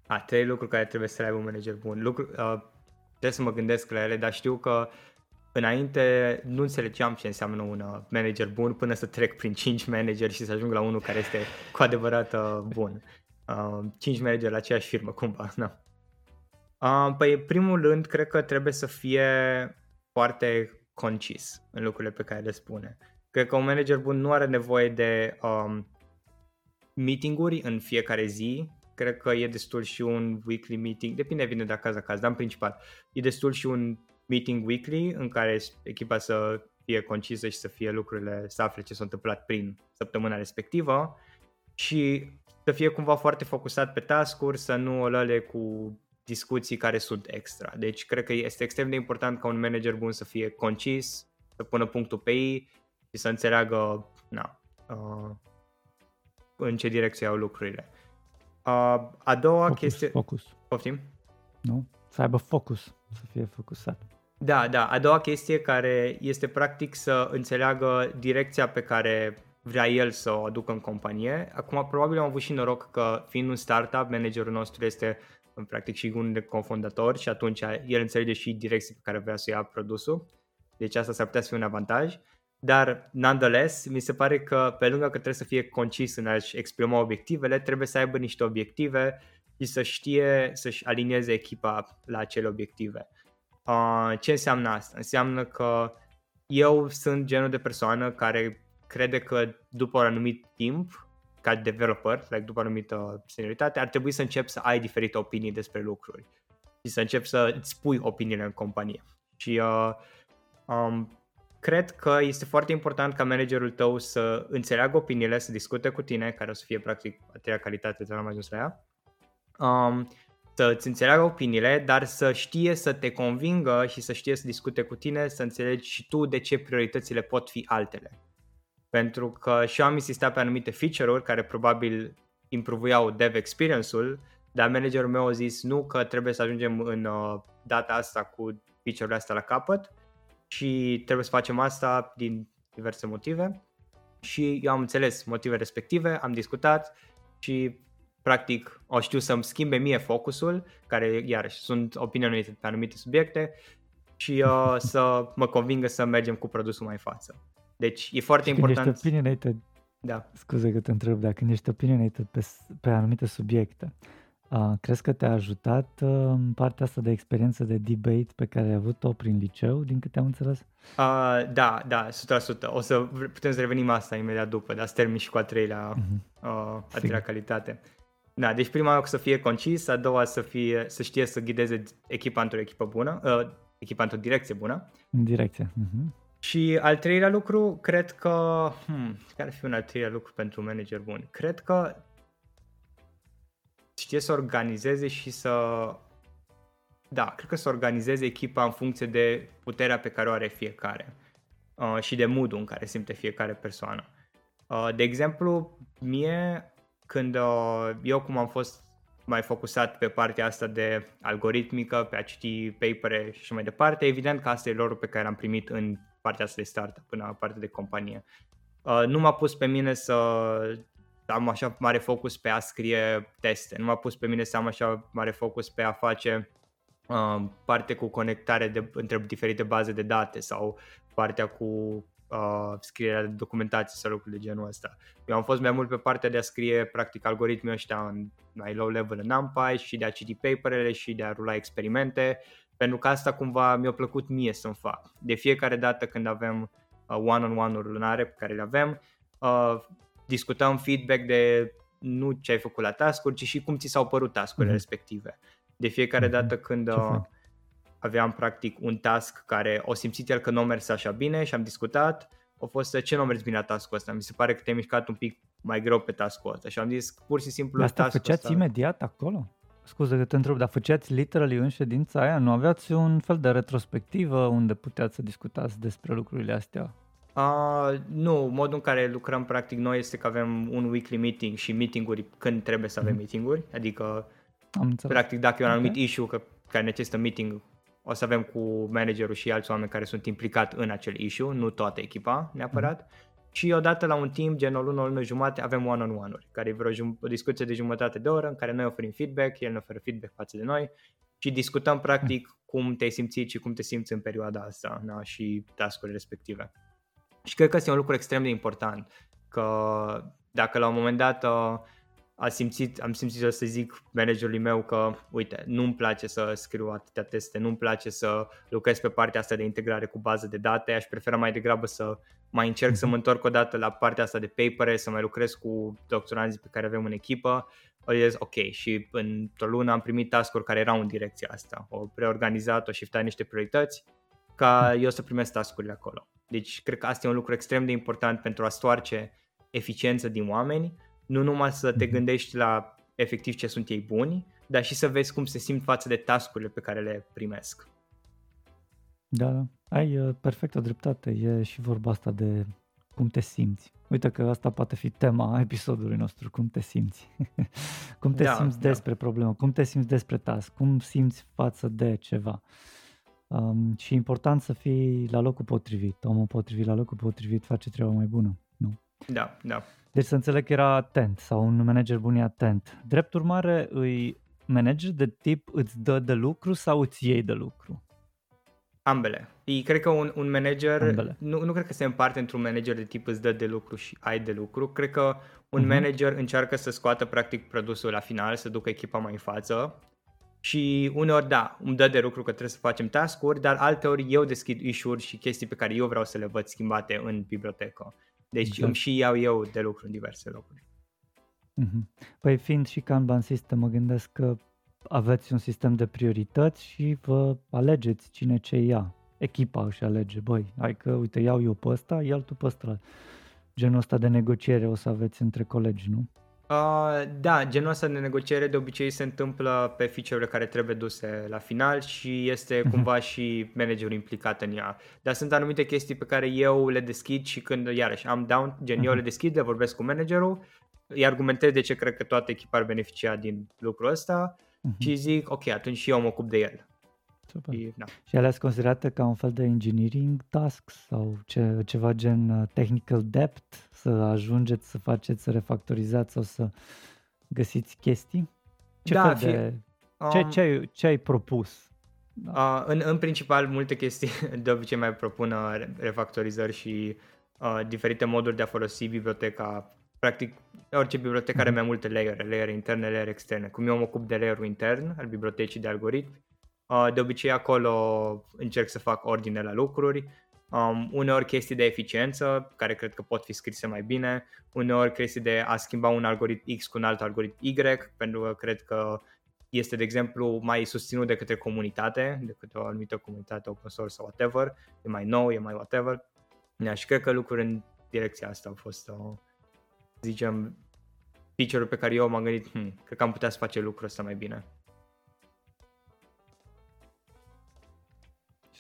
A, trei lucruri care trebuie să le aibă un manager bun. Lucru, uh, trebuie să mă gândesc la ele, dar știu că înainte nu înțelegeam ce înseamnă un uh, manager bun până să trec prin 5 manageri și să ajung la unul care este cu adevărat uh, bun. Uh, 5 manageri la aceeași firmă, cumva, na. [LAUGHS] Uh, păi, primul rând, cred că trebuie să fie foarte concis în lucrurile pe care le spune. Cred că un manager bun nu are nevoie de um, meetinguri în fiecare zi. Cred că e destul și un weekly meeting, depinde vine de caz la caz, dar în principal e destul și un meeting weekly în care echipa să fie concisă și să fie lucrurile, să afle ce s-a întâmplat prin săptămâna respectivă și să fie cumva foarte focusat pe task-uri, să nu o lăle cu discuții care sunt extra. Deci cred că este extrem de important ca un manager bun să fie concis, să pună punctul pe ei și să înțeleagă na, uh, în ce direcție au lucrurile. Uh, a doua focus, chestie... Focus. Poftim? Nu? Să aibă focus, să fie focusat. Da, da. A doua chestie care este practic să înțeleagă direcția pe care vrea el să o aducă în companie. Acum, probabil am avut și noroc că, fiind un startup, managerul nostru este în practic și unul de cofondatori și atunci el înțelege și direcția pe care vrea să ia produsul. Deci asta s-ar putea să fie un avantaj. Dar, nonetheless, mi se pare că pe lângă că trebuie să fie concis în a-și exprima obiectivele, trebuie să aibă niște obiective și să știe să-și alinieze echipa la acele obiective. Uh, ce înseamnă asta? Înseamnă că eu sunt genul de persoană care crede că după un anumit timp, ca developer, like după o anumită senioritate, ar trebui să încep să ai diferite opinii despre lucruri și să încep să îți spui opiniile în companie. Și uh, um, cred că este foarte important ca managerul tău să înțeleagă opiniile, să discute cu tine, care o să fie practic a treia calitate de la mai ajuns la ea, um, să îți înțeleagă opiniile, dar să știe să te convingă și să știe să discute cu tine, să înțelegi și tu de ce prioritățile pot fi altele. Pentru că și eu am insistat pe anumite feature-uri care probabil improvuiau dev experience-ul, dar managerul meu a zis nu că trebuie să ajungem în uh, data asta cu feature-urile astea la capăt și trebuie să facem asta din diverse motive și eu am înțeles motive respective, am discutat și practic o știu să-mi schimbe mie focusul, care iarăși sunt opinionate pe anumite subiecte și uh, [LAUGHS] să mă convingă să mergem cu produsul mai față. Deci e foarte și important. Când ești opinionated, da. scuze că te întreb, dar când ești opinionated pe, pe anumite subiecte, uh, crezi că te-a ajutat uh, partea asta de experiență de debate pe care ai avut-o prin liceu, din câte am înțeles? Uh, da, da, 100%. O să putem să revenim asta imediat după, dar să termin și cu a treilea, uh-huh. uh, a treilea calitate. Da, deci prima o să fie concis, a doua să, fie, să știe să ghideze echipa într-o echipă bună, uh, echipa într-o direcție bună. În direcție. Uh-huh. Și al treilea lucru, cred că... Hmm, care ar fi un al treilea lucru pentru un manager bun? Cred că știe să organizeze și să... Da, cred că să organizeze echipa în funcție de puterea pe care o are fiecare uh, și de modul în care simte fiecare persoană. Uh, de exemplu, mie, când uh, eu cum am fost mai focusat pe partea asta de algoritmică, pe a citi papere și așa mai departe, evident că asta e lorul pe care l-am primit în partea asta de startup, până la partea de companie. Uh, nu m-a pus pe mine să am așa mare focus pe a scrie teste, nu m-a pus pe mine să am așa mare focus pe a face uh, parte cu conectare de, între diferite baze de date sau partea cu uh, scrierea de documentație sau lucruri de genul ăsta. Eu am fost mai mult pe partea de a scrie practic algoritmii ăștia în mai low level în NumPy și de a citi paperele și de a rula experimente pentru că asta cumva mi-a plăcut mie să-mi fac. De fiecare dată când avem uh, one-on-one-uri lunare pe care le avem, uh, discutăm feedback de nu ce ai făcut la task ci și cum ți s-au părut tascurile mm-hmm. respective. De fiecare mhm. dată când uh, aveam practic un task care o simțit el că nu a mers așa bine și am discutat, a fost ce nu a mers bine la task ăsta. Mi se pare că te-ai mișcat un pic mai greu pe task-ul ăsta și am zis pur și simplu Asta făceați ăsta... imediat acolo? Scuze că te întreb, dar făceați literally în ședința aia? Nu aveați un fel de retrospectivă unde puteați să discutați despre lucrurile astea? Uh, nu, modul în care lucrăm practic noi este că avem un weekly meeting și meetinguri când trebuie să avem mm. meetinguri, adică Am înțeles. practic dacă e un anumit okay. issue că, care necesită meeting, o să avem cu managerul și alți oameni care sunt implicat în acel issue, nu toată echipa neapărat. Mm și odată la un timp, gen o lună, o lună jumate, avem one-on-one-uri, care e vreo jum- o discuție de jumătate de oră în care noi oferim feedback, el ne oferă feedback față de noi și discutăm practic cum te-ai simțit și cum te simți în perioada asta na, și tascurile respective. Și cred că este un lucru extrem de important, că dacă la un moment dat uh, a simțit, am simțit să zic managerului meu că, uite, nu-mi place să scriu atâtea teste, nu-mi place să lucrez pe partea asta de integrare cu bază de date, aș prefera mai degrabă să mai încerc să mă mhm. întorc o dată la partea asta de papere, să mai lucrez cu doctoranții pe care avem în echipă, o zis, ok, și într-o lună am primit task-uri care erau în direcția asta, o preorganizat, o shiftat niște priorități, ca eu să primesc task-urile acolo. Deci cred că asta e un lucru extrem de important pentru a stoarce eficiență din oameni, nu numai să te mhm. gândești la efectiv ce sunt ei buni, dar și să vezi cum se simt față de tascurile pe care le primesc. Da, da. Ai uh, perfectă dreptate. E și vorba asta de cum te simți Uite că asta poate fi tema episodului nostru, cum te simți. [LAUGHS] cum te Da, simți da. despre problemă, cum te simți despre task, cum simți față de ceva. Um, și e important să fii la locul potrivit. Omul potrivit la locul potrivit face treaba mai bună. Nu? Da, da. Deci să înțeleg că era atent sau un manager bun e atent. Drept urmare, îi manager de tip îți dă de lucru sau îți iei de lucru? Ambele. E, cred că un, un manager, Ambele. nu, nu cred că se împarte într-un manager de tip îți dă de lucru și ai de lucru. Cred că un Mhm. manager încearcă să scoată practic produsul la final, să ducă echipa mai în față și uneori da, îmi dă de lucru că trebuie să facem task-uri, dar alteori eu deschid issue-uri și chestii pe care eu vreau să le văd schimbate în bibliotecă. Deci Exact. îmi și iau eu de lucru în diverse locuri. Mhm. Păi fiind și Kanban System, mă gândesc că aveți un sistem de priorități și vă alegeți cine ce ia. Echipa își alege, băi, hai că uite, iau eu pe ăsta, ia tu pe ăsta. Genul ăsta de negociere o să aveți între colegi, nu? Uh, da, genul ăsta de negociere de obicei se întâmplă pe feature-urile care trebuie duse la final și este cumva și managerul implicat în ea. Dar sunt anumite chestii pe care eu le deschid și când, iarăși, am down, gen eu le deschid, le vorbesc cu managerul, îi argumentez de ce cred că toată echipa ar beneficia din lucrul ăsta Mhm. și zic, ok, atunci și eu mă ocup de el. Super. Și, da. Și alea sunt considerate ca un fel de engineering tasks sau ce, ceva gen uh, technical depth, să ajungeți să faceți, să refactorizați sau să găsiți chestii? Ce Da, fel fie- de... Ce, Um, ce, ai, ce ai propus? Uh, în, în principal, multe chestii [LAUGHS] de obicei mai propun uh, re- refactorizări și uh, diferite moduri de a folosi biblioteca. Practic, orice bibliotecă are Mhm. mai multe layere, layere interne, layere externe. Cum eu mă ocup de layerul intern al bibliotecii de algoritmi, uh, de obicei acolo încerc să fac ordine la lucruri, um, uneori chestii de eficiență, care cred că pot fi scrise mai bine, uneori chestii de a schimba un algoritm X cu un alt algoritm Y, pentru că cred că este, de exemplu, mai susținut de către comunitate, de către o anumită comunitate open source sau whatever, e mai nou, e mai whatever. Da, și cred că lucruri în direcția asta au fost, uh, zicem, feature-ul pe care eu m-am gândit, hm, cred că am putea să facem lucrul ăsta mai bine.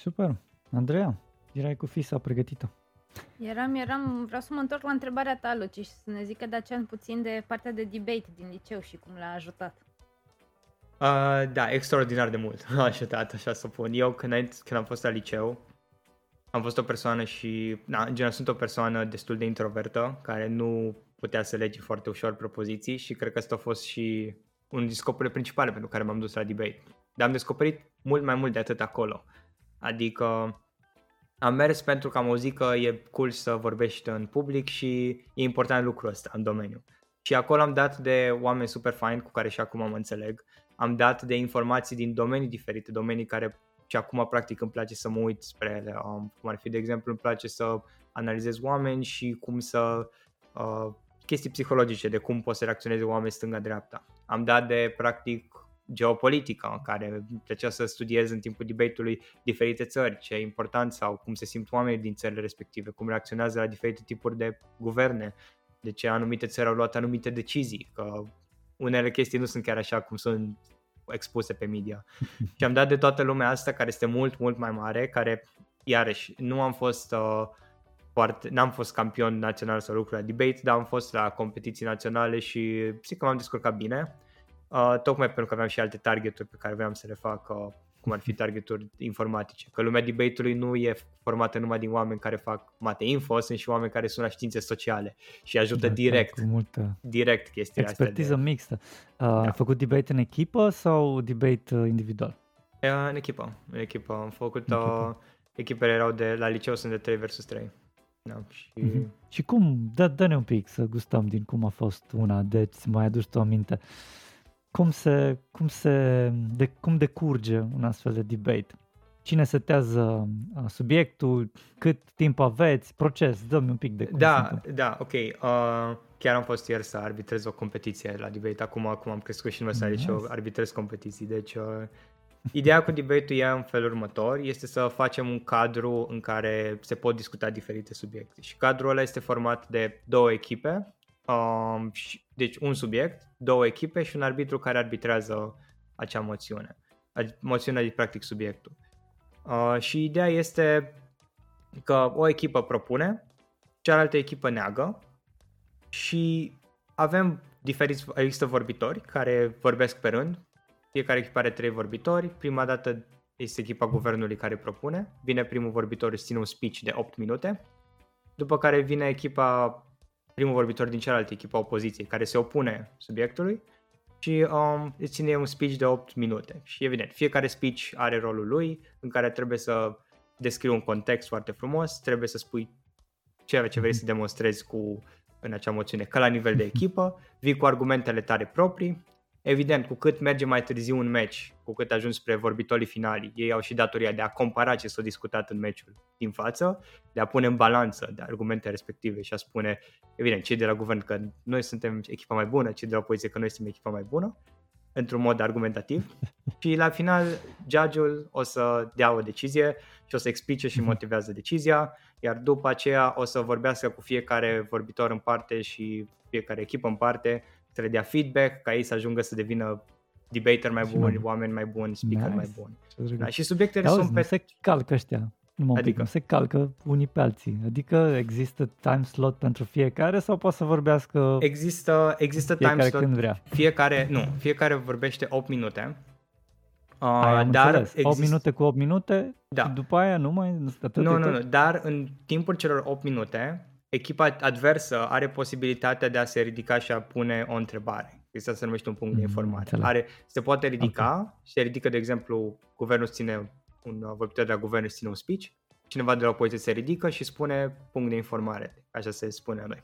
Super. Andreea, erai cu fisa pregătită. Eram, eram, vreau să mă întorc la întrebarea ta, Luci, și să ne zică de aceea puțin de partea de debate din liceu și cum l-a ajutat. Uh, da, extraordinar de mult [LAUGHS] a ajutat, așa să spun. Eu când, când am fost la liceu, am fost o persoană și, na, în general sunt o persoană destul de introvertă, care nu putea să lege foarte ușor propoziții și cred că asta a fost și unul din scopurile principale pentru care m-am dus la debate. Dar am descoperit mult mai mult de atât acolo. Adică am mers pentru că am auzit că e cool să vorbești în public și e important lucrul ăsta în domeniu. Și acolo am dat de oameni super fine cu care și acum mă înțeleg. Am dat de informații din domenii diferite, domenii care și acum practic îmi place să mă uit spre ele. Um, cum ar fi, de exemplu, îmi place să analizez oameni și cum să... Uh, chestii psihologice, de cum pot să reacționeze oameni stânga-dreapta. Am dat de, practic, geopolitică, în care îmi plăcea să studiez în timpul debate-ului diferite țări, ce e important sau cum se simt oamenii din țările respective, cum reacționează la diferite tipuri de guverne, de ce anumite țări au luat anumite decizii, că unele chestii nu sunt chiar așa cum sunt expuse pe media. [LAUGHS] și am dat de toată lumea asta care este mult, mult mai mare, care, iarăși, nu am fost uh, foarte, n-am fost campion național sau lucruri la debate, dar am fost la competiții naționale și zic că m-am descurcat bine, uh, tocmai pentru că aveam și alte targeturi pe care vreau să le fac, uh, cum ar fi [LAUGHS] targeturi informatice. Că lumea debate-ului nu e formată numai din oameni care fac mate info, sunt și oameni care sunt la științe sociale și ajută Da, direct, Cu multă direct chestiile astea. expertiză De, mixtă. Uh, Ai făcut debate în echipă sau debate uh, individual? uh, în echipă, în echipă. Am făcut, În uh, echipă. echipele erau de, la liceu sunt de 3 versus 3. Da, și... Mhm. Și cum, dă, dă-ne un pic să gustăm din cum a fost una, deci mai aduci tu aminte. Cum se, cum se, de, cum decurge un astfel de debate? Cine setează uh, subiectul, cât timp aveți, proces, dă-mi un pic de cum se Da, întâmplă. da, ok. Uh, chiar am fost ieri să arbitrez o competiție la debate. Acum, acum am crescut și în la Nice. liceu, arbitrez competiții. Deci, uh, ideea cu debate-ul e în felul următor. Este să facem un cadru în care se pot discuta diferite subiecte. Și cadrul ăla este format de două echipe. Um, și, deci un subiect, două echipe și un arbitru care arbitrează acea moțiune. Adi- Moțiunea e practic subiectul. Uh, și ideea este că o echipă propune, cealaltă echipă neagă și avem diferiți, există vorbitori care vorbesc pe rând, fiecare echipă are trei vorbitori, prima dată este echipa guvernului care propune, vine primul vorbitor, îți ține un speech de 8 minute, după care vine echipa, primul vorbitor din cealaltă echipa opoziției, care se opune subiectului și um, îți ține un speech de 8 minute. Și evident, fiecare speech are rolul lui, în care trebuie să descrii un context foarte frumos, trebuie să spui ceea ce vrei să demonstrezi cu în acea moțiune, ca la nivel de [LAUGHS] echipă, vii cu argumentele tale proprii. Evident, cu cât merge mai târziu un match, cu cât ajungi spre vorbitorii finali, ei au și datoria de a compara ce s-a discutat în meciul din față, de a pune în balanță de argumente respective și a spune, evident, cei de la guvern că noi suntem echipa mai bună, cei de la opoziție că noi suntem echipa mai bună, într-un mod argumentativ [LAUGHS] și la final judge-ul o să dea o decizie și o să explice și mhm. motivează decizia, iar după aceea o să vorbească cu fiecare vorbitor în parte și fiecare echipă în parte, să le dea feedback ca ei să ajungă să devină debater mai buni, oameni mai buni, speaker nice. mai buni. Da, și subiectele Auzi, sunt pe... se calcă ăștia numai adică? Pic, se calcă unii pe alții. Adică există time slot pentru fiecare sau poate să vorbească Există, există fiecare time slot. când vrea. Fiecare, nu, fiecare vorbește 8 minute. Uh, Ai, dar exist... 8 minute cu 8 minute da. și după aia nu mai... Atât nu, nu, nu, dar în timpul celor 8 minute, echipa adversă are posibilitatea de a se ridica și a pune o întrebare. Asta se numește un punct mm, de informare. Are, se poate ridica okay. și se ridică, de exemplu, guvernul ține un vorbitor de la guvern ține un speech, cineva de la opoziție se ridică și spune punct de informare, așa se spune la noi.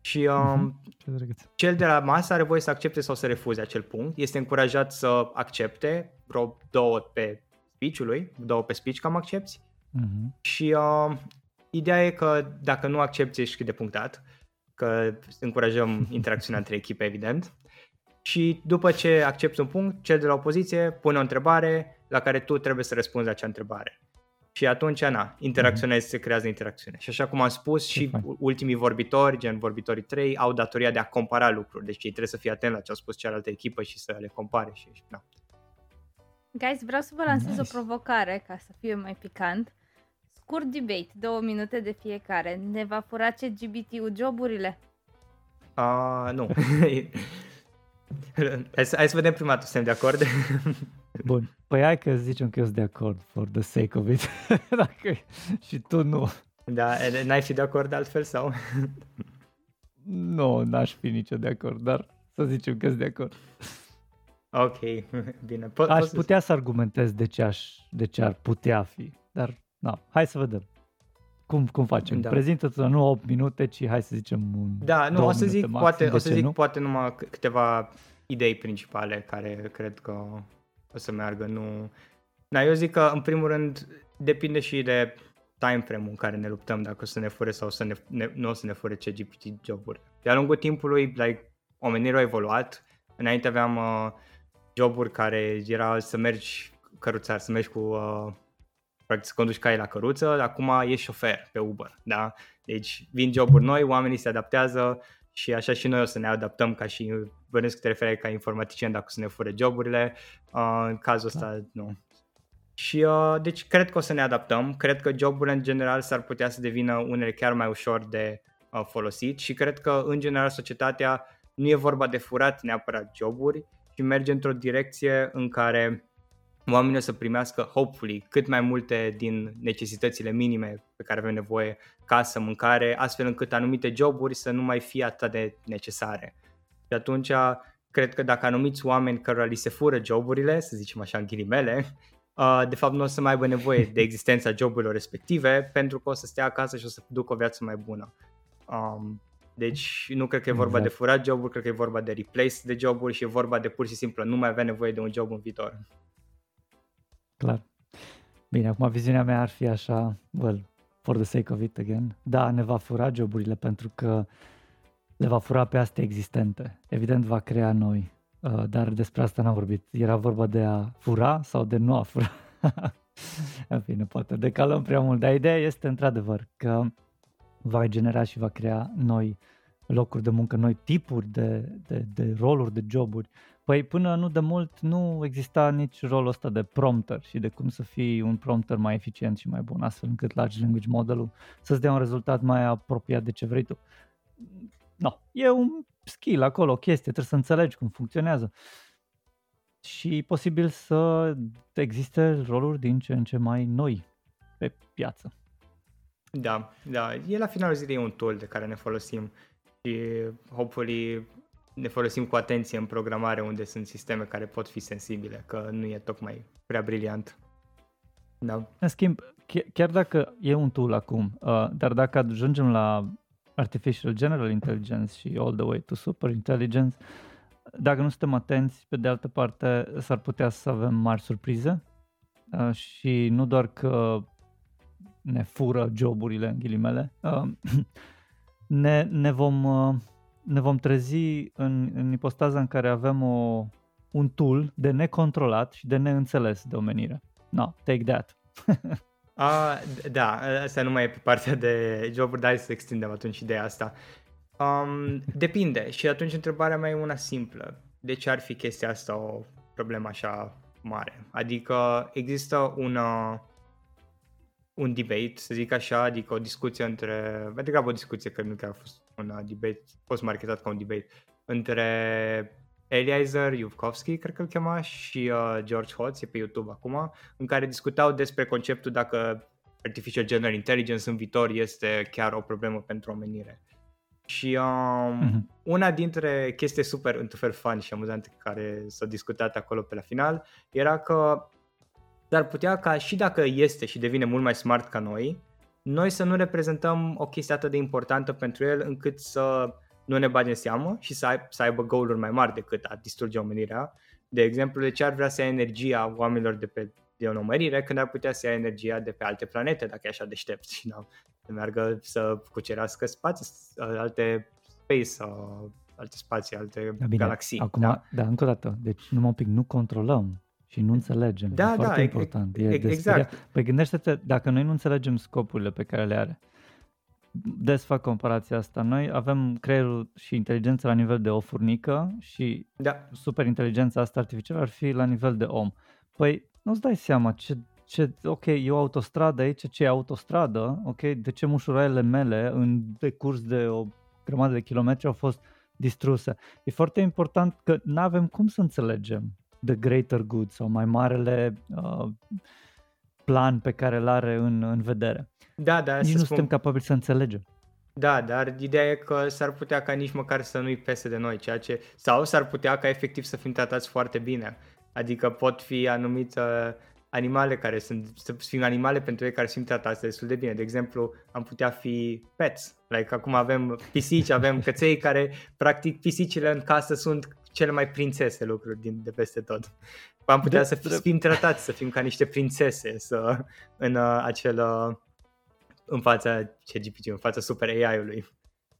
Și um, uh-huh. cel de la masă are voie să accepte sau să refuze acel punct. Este încurajat să accepte vreo două pe speech-ului, două pe speech cam accepti. Uh-huh. Și uh, ideea e că dacă nu accepti ești de punctat, că încurajăm [LAUGHS] interacțiunea între echipe, evident. Și după ce accepti un punct, cel de la opoziție pune o întrebare, la care tu trebuie să răspunzi la acea întrebare. Și atunci, na, interacționezi, mm-hmm. se creează interacțiune. Și așa cum am spus, și ultimii vorbitori, gen vorbitorii 3, au datoria de a compara lucruri. Deci ei trebuie să fie atenți la ce au spus cealaltă echipă și să le compare. Și, na. Guys, vreau să vă lansez nice. o provocare ca să fie mai picant. Scurt debate, două minute de fiecare. Ne va fura ce GBT-ul joburile? Uh, nu. [LAUGHS] hai, să, hai să vedem prima dată, suntem de acord? [LAUGHS] Bun, păi hai că zicem că eu sunt de acord for the sake of it, [LAUGHS] Dacă... și tu nu. Da, n-ai fi de acord altfel sau? nu, n-aș fi nicio de acord, dar să zicem că sunt de acord. Ok, bine. Po- aș putea să... să argumentez de ce, aș, de ce ar putea fi, dar na, hai să vedem. Cum, cum facem? Da. Prezintă-ți nu 8 minute, ci hai să zicem un Da, nu, o să zic, maxim, poate, o să zic nu? poate numai câteva idei principale care cred că o să meargă. Nu... Da, eu zic că în primul rând depinde și de time frame-ul în care ne luptăm, dacă o să ne fure sau să ne, ne, nu o să ne fure ce GPT joburi. De-a lungul timpului, like, omenirea a evoluat. Înainte aveam uh, joburi care era să mergi căruțar, să mergi cu uh, practic să conduci cai la căruță, acum ești șofer pe Uber, da? Deci vin joburi noi, oamenii se adaptează și așa și noi o să ne adaptăm ca și, bănesc că te referi ca informatician dacă o să ne fure joburile, uh, în cazul ăsta da. nu. Și uh, deci cred că o să ne adaptăm, cred că joburile în general s-ar putea să devină unele chiar mai ușor de uh, folosit și cred că în general societatea nu e vorba de furat neapărat joburi, ci merge într-o direcție în care oamenii o să primească, hopefully, cât mai multe din necesitățile minime pe care avem nevoie, casă, mâncare, astfel încât anumite joburi să nu mai fie atât de necesare. Și atunci, cred că dacă anumiți oameni cărora li se fură joburile, să zicem așa în ghilimele, de fapt nu o să mai aibă nevoie de [LAUGHS] existența joburilor respective pentru că o să stea acasă și o să ducă o viață mai bună. Um, deci nu cred că e vorba exact. de furat joburi, cred că e vorba de replace de joburi și e vorba de pur și simplu nu mai avea nevoie de un job în viitor. Clar. Bine, acum viziunea mea ar fi așa, well, for the sake of it again, da, ne va fura joburile pentru că le va fura pe astea existente. Evident va crea noi, uh, dar despre asta n-am vorbit. Era vorba de a fura sau de nu a fura. [LAUGHS] În fine, poate decalăm prea mult, dar ideea este într-adevăr că va genera și va crea noi locuri de muncă, noi tipuri de, de, de roluri, de joburi Păi până nu de mult nu exista nici rolul ăsta de prompter și de cum să fii un prompter mai eficient și mai bun, astfel încât large language modelul să-ți dea un rezultat mai apropiat de ce vrei tu. no, e un skill acolo, o chestie, trebuie să înțelegi cum funcționează. Și posibil să existe roluri din ce în ce mai noi pe piață. Da, da, e la finalul zilei un tool de care ne folosim și hopefully ne folosim cu atenție în programare unde sunt sisteme care pot fi sensibile, că nu e tocmai prea briliant. Da. În schimb, chiar dacă e un tool acum, uh, dar dacă ajungem la Artificial General Intelligence și all the way to Super Intelligence, dacă nu suntem atenți, pe de altă parte, s-ar putea să avem mari surprize uh, și nu doar că ne fură joburile, în ghilimele, uh, ne, ne, vom, uh, ne vom trezi în, în ipostaza în care avem o, un tool de necontrolat și de neînțeles de omenire. No, take that. [LAUGHS] A, da, asta nu mai e pe partea de joburi, dar să extindem atunci ideea asta. Um, depinde și atunci întrebarea mea e una simplă. De ce ar fi chestia asta o problemă așa mare? Adică există un, uh, un debate, să zic așa, adică o discuție între, mai degrabă o discuție, că nu chiar a fost un uh, debate, a fost marketat ca un debate, între Eliezer Yuvkovski, cred că îl chema, și uh, George Hotz, e pe YouTube acum, în care discutau despre conceptul dacă Artificial General Intelligence în viitor este chiar o problemă pentru omenire. Și um, mm-hmm. una dintre chestii super, într fel, fun și amuzante care s-au discutat acolo pe la final, era că dar putea ca și dacă este și devine mult mai smart ca noi, noi să nu reprezentăm o chestie atât de importantă pentru el încât să nu ne bage în seamă și să, ai, să aibă goaluri mai mari decât a distruge omenirea. De exemplu, de ce ar vrea să ia energia oamenilor de pe de o numărire când ar putea să ia energia de pe alte planete, dacă e așa deștept și nu, să meargă să cucerească spații, alte space sau alte spații, alte da, bine, galaxii. Acum, da? da, încă o dată, deci numai un pic nu controlăm și nu înțelegem. Da, e da, foarte e, important. E, e exact. Păi gândește-te, dacă noi nu înțelegem scopurile pe care le are, des fac comparația asta. Noi avem creierul și inteligența la nivel de o furnică și da. superinteligența asta artificială ar fi la nivel de om. Păi nu-ți dai seama ce, ce, ok, e o autostradă aici, ce e autostradă, ok, de ce mușuroaiele mele în decurs de o grămadă de kilometri au fost distruse. E foarte important că nu avem cum să înțelegem the greater good sau mai marele uh, plan pe care îl are în, în vedere. Da, da. Nici nu spun... suntem capabili să înțelegem. Da, dar ideea e că s-ar putea ca nici măcar să nu-i pese de noi, ceea ce... Sau s-ar putea ca efectiv să fim tratați foarte bine. Adică pot fi anumite animale care sunt, să fim animale pentru ei care sunt tratate destul de bine. De exemplu, am putea fi pets. Like acum avem pisici, avem căței care, practic, pisicile în casă sunt cele mai prințese lucruri din, de peste tot. Am putea de, să fim tratați, să fim ca niște prințese să, în uh, acel, uh, în fața CGPG, în fața super AI-ului.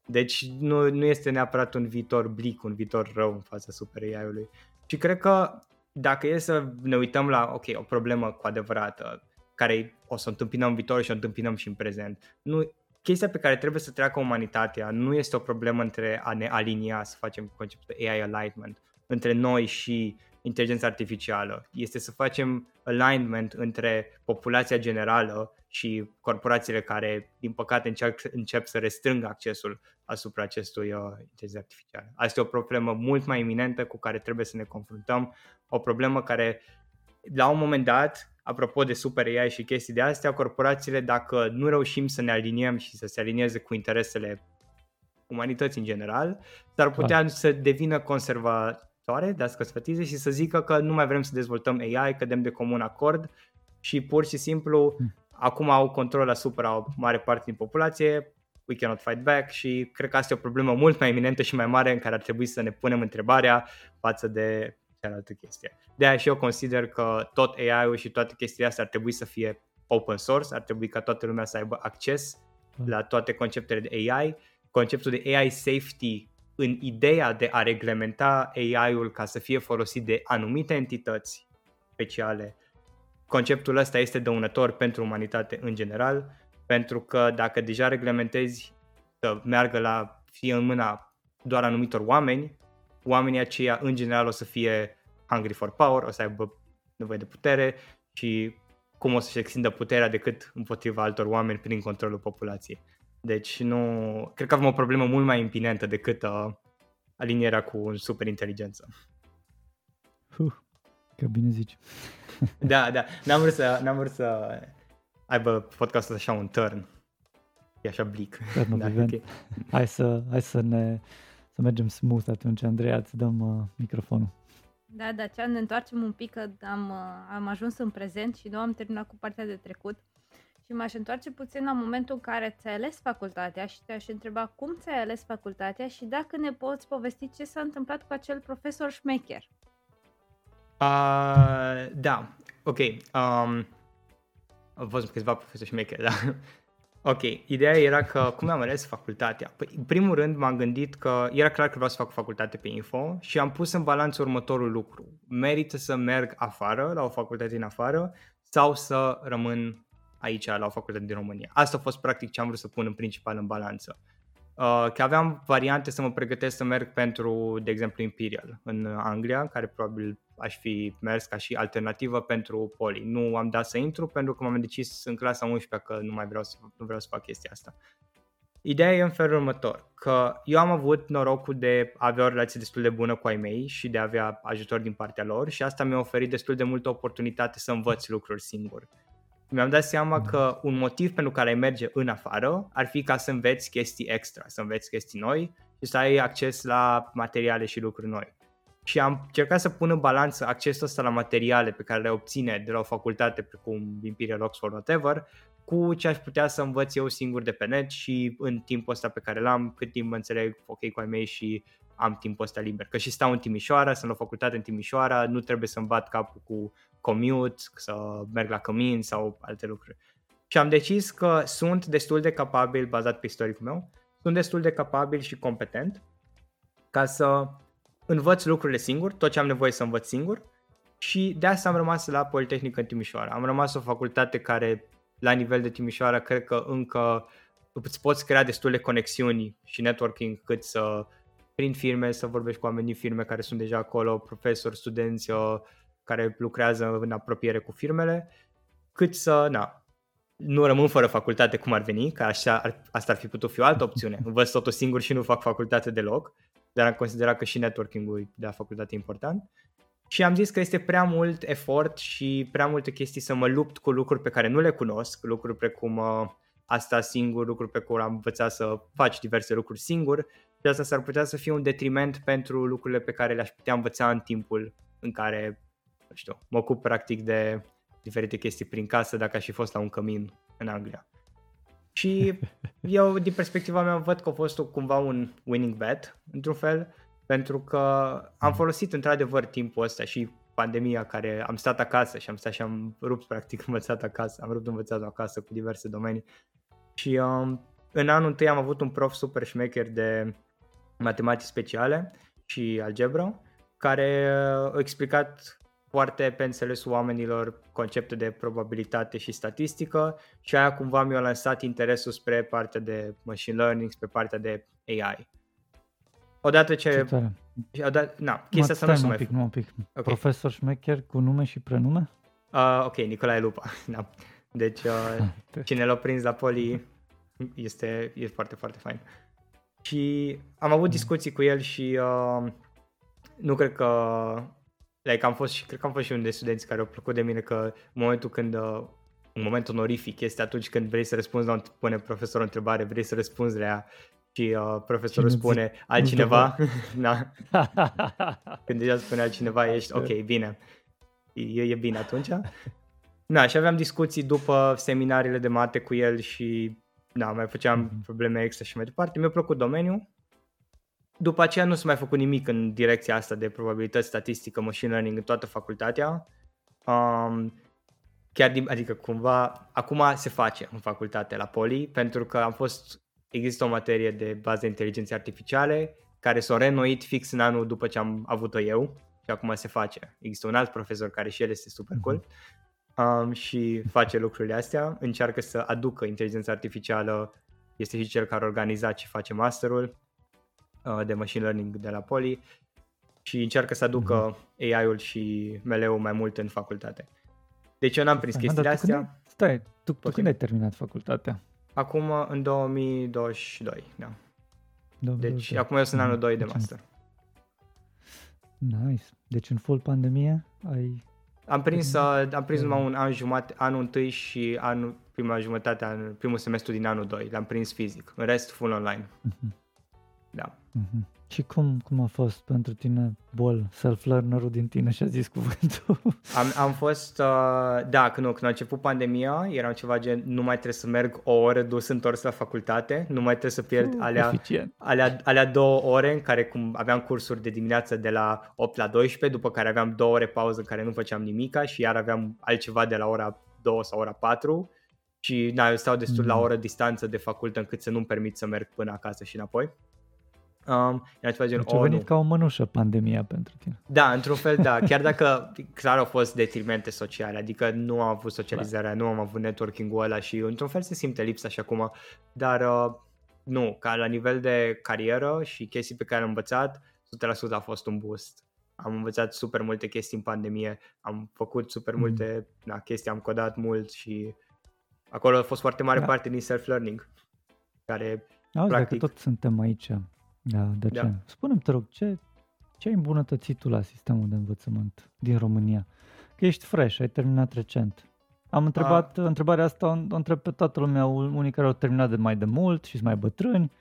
Deci nu, nu este neapărat un viitor blic, un viitor rău în fața super AI-ului. Și cred că dacă e să ne uităm la, ok, o problemă cu adevărat, care o să o întâmpinăm în viitor și o întâmpinăm și în prezent, nu, chestia pe care trebuie să treacă umanitatea nu este o problemă între a ne alinia, să facem conceptul AI alignment, între noi și inteligența artificială. Este să facem alignment între populația generală și corporațiile care, din păcate, încep, încep să restrângă accesul asupra acestui uh, inteligență artificială. Asta e o problemă mult mai iminentă cu care trebuie să ne confruntăm, o problemă care, la un moment dat, apropo de super AI și chestii de astea, corporațiile, dacă nu reușim să ne aliniem și să se alinieze cu interesele umanității în general, s-ar putea da. să devină conservatoare, să sfătize și să zică că nu mai vrem să dezvoltăm AI, cădem de comun acord și pur și simplu hmm. acum au control asupra o mare parte din populație, we cannot fight back și cred că asta e o problemă mult mai eminentă și mai mare în care ar trebui să ne punem întrebarea față de cealaltă chestie. De aia și eu consider că tot AI-ul și toate chestiile astea ar trebui să fie open source, ar trebui ca toată lumea să aibă acces mm. la toate conceptele de AI. Conceptul de AI safety în ideea de a reglementa AI-ul ca să fie folosit de anumite entități speciale, conceptul ăsta este dăunător pentru umanitate în general, pentru că dacă deja reglementezi să meargă la fie în mâna doar anumitor oameni, oamenii aceia în general o să fie hungry for power, o să aibă nevoie de putere și cum o să-și extindă puterea decât împotriva altor oameni prin controlul populației. Deci nu... Cred că avem o problemă mult mai impinentă decât uh, alinierea cu superinteligență. Uh, că bine zici. [LAUGHS] da, da. N-am vrut să, n-am vrut să aibă podcastul așa un turn. E așa blic. da, okay. Hai să, hai să ne să mergem smooth atunci, Andreea, îți dăm uh, microfonul. Da, da, ce ne întoarcem un pic că am, uh, am ajuns în prezent și nu am terminat cu partea de trecut. Și m-aș întoarce puțin la momentul în care ți-ai ales facultatea și te-aș întreba cum ți-ai ales facultatea și dacă ne poți povesti ce s-a întâmplat cu acel profesor șmecher. Uh, da, ok. Um, au fost câțiva profesori șmecheri, da. Ok, ideea era că cum am ales facultatea? Păi, în primul rând m-am gândit că era clar că vreau să fac o facultate pe info și am pus în balanță următorul lucru. Merită să merg afară, la o facultate din afară, sau să rămân aici, la o facultate din România. Asta a fost practic ce am vrut să pun în principal în balanță. Uh, că aveam variante să mă pregătesc să merg pentru, de exemplu, Imperial în Anglia, care probabil aș fi mers ca și alternativă pentru poli. Nu am dat să intru pentru că m-am decis în clasa 11 că nu mai vreau să, nu vreau să fac chestia asta. Ideea e în felul următor, că eu am avut norocul de a avea o relație destul de bună cu ai mei și de a avea ajutor din partea lor și asta mi-a oferit destul de multă oportunitate să învăț lucruri singur. Mi-am dat seama da. că un motiv pentru care ai merge în afară ar fi ca să înveți chestii extra, să înveți chestii noi și să ai acces la materiale și lucruri noi și am încercat să pun în balanță accesul ăsta la materiale pe care le obține de la o facultate precum Imperial Oxford, whatever, cu ce aș putea să învăț eu singur de pe net și în timpul ăsta pe care l-am, cât timp mă înțeleg ok cu ai mei și am timpul ăsta liber. Că și stau în Timișoara, sunt la facultate în Timișoara, nu trebuie să-mi bat capul cu commute, să merg la cămin sau alte lucruri. Și am decis că sunt destul de capabil, bazat pe istoricul meu, sunt destul de capabil și competent ca să învăț lucrurile singur, tot ce am nevoie să învăț singur și de asta am rămas la Politehnică în Timișoara. Am rămas o facultate care la nivel de Timișoara cred că încă îți poți crea destule conexiuni și networking cât să prin firme, să vorbești cu oamenii firme care sunt deja acolo, profesori, studenți uh, care lucrează în apropiere cu firmele, cât să, na, nu rămân fără facultate cum ar veni, că așa ar, asta ar fi putut fi o altă opțiune. Învăț totul singur și nu fac facultate deloc dar am considerat că și networking-ul de la facultate e important. Și am zis că este prea mult efort și prea multe chestii să mă lupt cu lucruri pe care nu le cunosc, lucruri precum uh, asta singur, lucruri pe care am învățat să faci diverse lucruri singur și asta s-ar putea să fie un detriment pentru lucrurile pe care le-aș putea învăța în timpul în care, nu știu, mă ocup practic de diferite chestii prin casă dacă aș fi fost la un cămin în Anglia. Și eu, din perspectiva mea, văd că a fost cumva un winning bet, într-un fel, pentru că am folosit într-adevăr timpul ăsta și pandemia care am stat acasă și am stat și am rupt practic [LAUGHS] învățat acasă, am rupt învățat acasă cu diverse domenii. Și um, în anul întâi am avut un prof super șmecher de matematici speciale și algebra, care a explicat foarte pe înțelesul oamenilor concepte de probabilitate și statistică și aia cumva mi-a lansat interesul spre partea de machine learning, spre partea de AI. Odată ce... ce odată, na, chestia asta nu un mai... pic, nu un pic. Okay. Profesor șmecher cu nume și prenume? Uh, ok, Nicolae Lupa. [LAUGHS] da. Deci, uh, [LAUGHS] cine l-a prins la poli este, e foarte, foarte fain. Și am avut discuții cu el și uh, nu cred că like, am fost și, cred că am fost și unul de studenți care au plăcut de mine că în momentul când, uh, un moment onorific este atunci când vrei să răspunzi la pune profesorul o întrebare, vrei să răspunzi la ea și uh, profesorul Cine spune zi? altcineva, [LAUGHS] da. [LAUGHS] când deja spune altcineva, ești ok, bine, e, e bine atunci. [LAUGHS] Da, și aveam discuții după seminariile de mate cu el și da, mai făceam mm-hmm. probleme extra și mai departe. Mi-a plăcut domeniul după aceea nu s-a mai făcut nimic în direcția asta de probabilități statistică, machine learning în toată facultatea. Um, chiar din, adică cumva, acum se face în facultate la Poli, pentru că am fost, există o materie de bază de inteligențe artificiale care s-a reînnoit fix în anul după ce am avut-o eu și acum se face. Există un alt profesor care și el este super cool um, și face lucrurile astea, încearcă să aducă inteligența artificială, este și cel care a organizat și face masterul Uh, de machine learning de la Poli și încearcă să aducă mm-hmm. AI-ul și ML-ul mai mult în facultate. Deci eu n-am prins chestiile astea. Când ai, stai, tu, tu când ai terminat facultatea? Acum în 2022, da. Deci 2022. acum eu sunt Mhm, anul 2 de deci master. Nice. Deci în full pandemie ai... Am prins, uh, am prins Mhm. numai un an jumate, anul întâi și anul, prima jumătate, an, primul semestru din anul 2. L-am prins fizic. În rest, full online. Mhm, Da. mhm. Și cum, cum a fost pentru tine, bol, self-learner-ul din tine și-a zis cuvântul? [LAUGHS] Am, am fost, uh, da, când, când a început pandemia, eram ceva gen, nu mai trebuie să merg o oră dus întors la facultate, nu mai trebuie să pierd alea, Eficient. alea, alea două ore în care cum aveam cursuri de dimineață de la 8 la 12, după care aveam două ore pauză în care nu făceam nimica și iar aveam altceva de la ora 2 sau ora 4 și na, eu stau destul la Mm. o oră distanță de facultă încât să nu-mi permit să merg până acasă și înapoi. Um, era ceva gen, Deci a oh, venit nu. ca o mănușă pandemia pentru tine. Da, într-un fel da, [LAUGHS] chiar dacă clar au fost detrimente sociale, adică nu am avut socializarea, nu am avut networking-ul ăla și într-un fel se simte lipsa și acum, dar uh, nu, ca la nivel de carieră și chestii pe care am învățat, 100% a fost un boost. Am învățat super multe chestii în pandemie, am făcut super Mm. multe na, chestii, am codat mult și acolo a fost foarte mare Da. parte din self-learning, care Auzi, Practic. dacă tot suntem aici, da, de ce? Da. Spune-mi, te rog, ce, ce ai îmbunătățit tu la sistemul de învățământ din România? Că ești fresh, ai terminat recent. Am întrebat, întrebarea asta o o întreb pe toată lumea, unii care au terminat de mai de mult și sunt mai bătrâni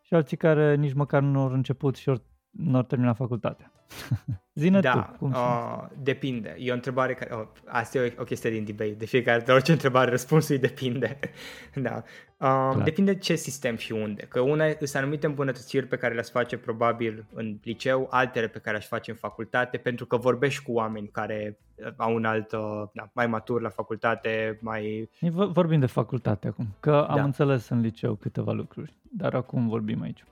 și alții care nici măcar nu au început și ori, nu au terminat facultatea. [LAUGHS] Zine Da, tu, cum simți? uh, depinde. E o întrebare care... Oh, asta e o, o chestie din debate. De fiecare de orice întrebare, răspunsul e depinde. [LAUGHS] da. Uh, depinde ce sistem și unde. Că una sunt anumite îmbunătățiri pe care le-aș face probabil în liceu, altele pe care aș face în facultate, pentru că vorbești cu oameni care uh, au un alt, uh, da, mai matur la facultate, mai... Ei, v- Vorbim de facultate acum, că am Da. înțeles în liceu câteva lucruri, dar acum vorbim aici.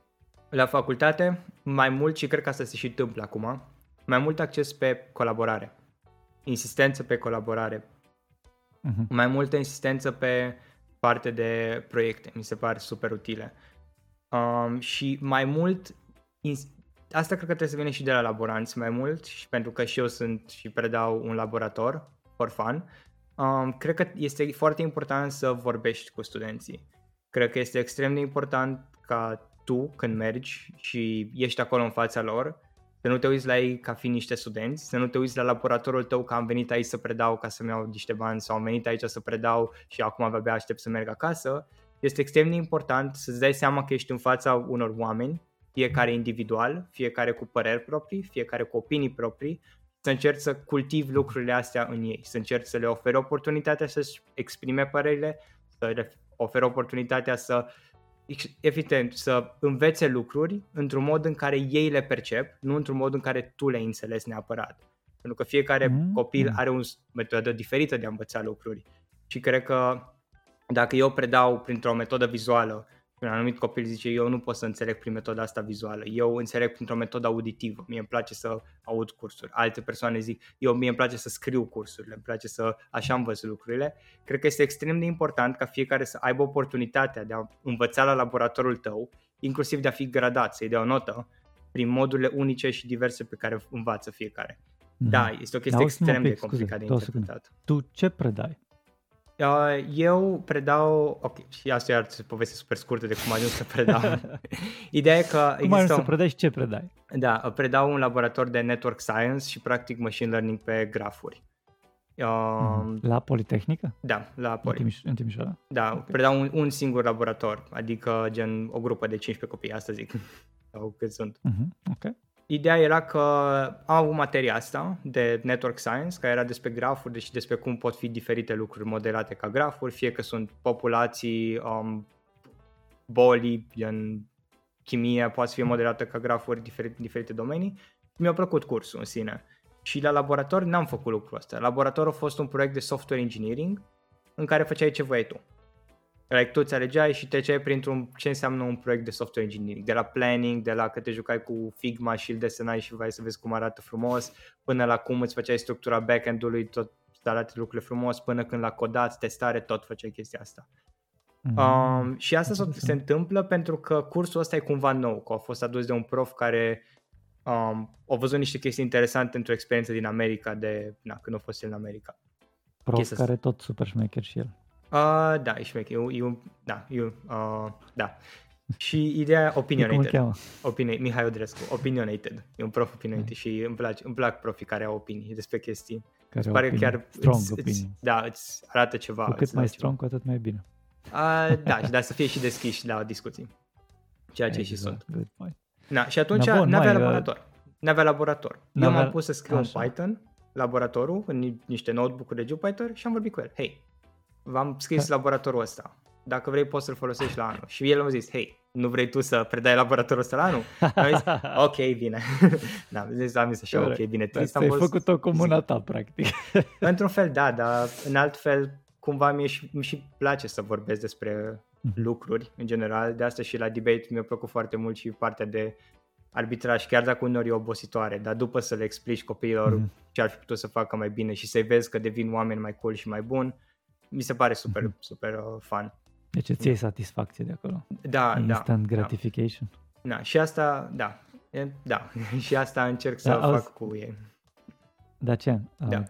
La facultate, mai mult și cred că asta se și întâmplă acum, mai mult acces pe colaborare. Insistență pe colaborare, Mhm. mai multă insistență pe parte de proiecte, mi se par super utile. Um, și mai mult, ins- asta cred că trebuie să vină și de la laboranți mai mult, și pentru că și eu sunt și predau un laborator, for fun. Um, cred că este foarte important să vorbești cu studenții. Cred că este extrem de important ca tu, când mergi și ești acolo în fața lor, să nu te uiți la ei ca fiind niște studenți, să nu te uiți la laboratorul tău că am venit aici să predau ca să-mi iau niște bani sau am venit aici să predau și acum abia aștept să merg acasă. Este extrem de important să-ți dai seama că ești în fața unor oameni, fiecare individual, fiecare cu păreri proprii, fiecare cu opinii proprii, să încerci să cultivi lucrurile astea în ei, să încerci să le oferi oportunitatea să-și exprime părerile, să le oferi oportunitatea să ex- evident, să învețe lucruri într-un mod în care ei le percep, nu într-un mod în care tu le înțelegi neapărat. Pentru că fiecare Mm. copil are o metodă diferită de a învăța lucruri. Și cred că dacă eu predau printr-o metodă vizuală un anumit copil zice eu nu pot să înțeleg prin metoda asta vizuală, eu înțeleg printr-o metodă auditivă, mie îmi place să aud cursuri. Alte persoane zic eu mie îmi place să scriu cursurile, îmi place să așa învăț lucrurile. Cred că este extrem de important ca fiecare să aibă oportunitatea de a învăța la laboratorul tău, inclusiv de a fi gradat, să-i dea o notă prin modurile unice și diverse pe care învață fiecare. Mhm. Da, este o chestie Auzi-mă un extrem de pic, scuze, complicată de două secunde. interpretat. Tu ce predai? Uh, Eu predau, ok, și asta e o poveste super scurtă de cum am ajuns să predau. [LAUGHS] Ideea e că Cum ai ajuns există, să un- predai și ce predai? da, predau un laborator de network science și practic machine learning pe grafuri. Uh, Mhm. La Politehnică? Da, la În, Poli. Timiș- în Timișoara? Da, Ok. predau un, un singur laborator, adică gen o grupă de 15 copii, asta zic, [LAUGHS] sau cât sunt. Mhm, Ok. Ideea era că am avut materia asta de network science, care era despre grafuri deci despre cum pot fi diferite lucruri modelate ca grafuri, fie că sunt populații, um, boli, gen chimie, poate să fie modelată ca grafuri diferite, diferite domenii. Mi-a plăcut cursul în sine. Și la laborator n-am făcut lucrul ăsta. Laboratorul a fost un proiect de software engineering în care făceai ce voiai tu. Like, tu ți alegeai și treceai printr-un ce înseamnă un proiect de software engineering. De la planning, de la că te jucai cu Figma și îl desenai și vrei să vezi cum arată frumos, până la cum îți făceai structura backend-ului, tot să arate lucrurile frumos, până când la codat, testare, tot făceai chestia asta. Mhm. Um, și asta s- Interesant. se întâmplă pentru că cursul ăsta e cumva nou, că a fost adus de un prof care um, a văzut niște chestii interesante într-o experiență din America de, na, când a fost el în America. Prof chestia asta. care tot super șmecher și el. Uh, da, e șmecher. E, e un, da, e un, uh, da. Și ideea [LAUGHS] Cum îl opinionated. cheamă? Opini- Mihai Odrescu, opinionated. E un prof opinionated Mm. și îmi, place, îmi plac profii care au opinii despre chestii. Care Pare opinii. chiar strong îți, îți, opinions. da, îți arată ceva. Cu cât îți mai dau ceva. strong, cu atât mai bine. Uh, da, și da, să fie și deschiși la discuții. Ceea ce și Exact, sunt. good point. Na, și atunci Da, bun, n-avea mai, uh, laborator. N-avea laborator. Eu n-avea- m-am pus să scriu Așa. în Python, laboratorul, în ni- niște notebook-uri de Jupyter și am vorbit cu el. Hei, v-am scris laboratorul ăsta. Dacă vrei poți să-l folosești la anul. Și el mi-a zis, hei, nu vrei tu să predai laboratorul ăsta la anul? [LAUGHS] Am zis, ok, bine. [LAUGHS] da, am zis, am zis așa, ok, Corect. bine, Dar trist am ți-ai fost. făcut-o cu mâna ta, practic. [LAUGHS] Într-un fel, da, dar în alt fel, cumva mie și, mi și place să vorbesc despre Mhm. lucruri, în general. De asta și la debate mi-a plăcut foarte mult și partea de arbitraj, chiar dacă uneori e obositoare, dar după să le explici copiilor Mhm. ce ar fi putut să facă mai bine și să-i vezi că devin oameni mai cool și mai buni, mi se pare super, Mhm. super uh, fun. Deci îți iei satisfacție de acolo. Da, da. Instant da. gratification. Da, și asta, da, e- da, [LAUGHS] și asta încerc să Da, auzi- fac cu ei. Dacian, Da. uh,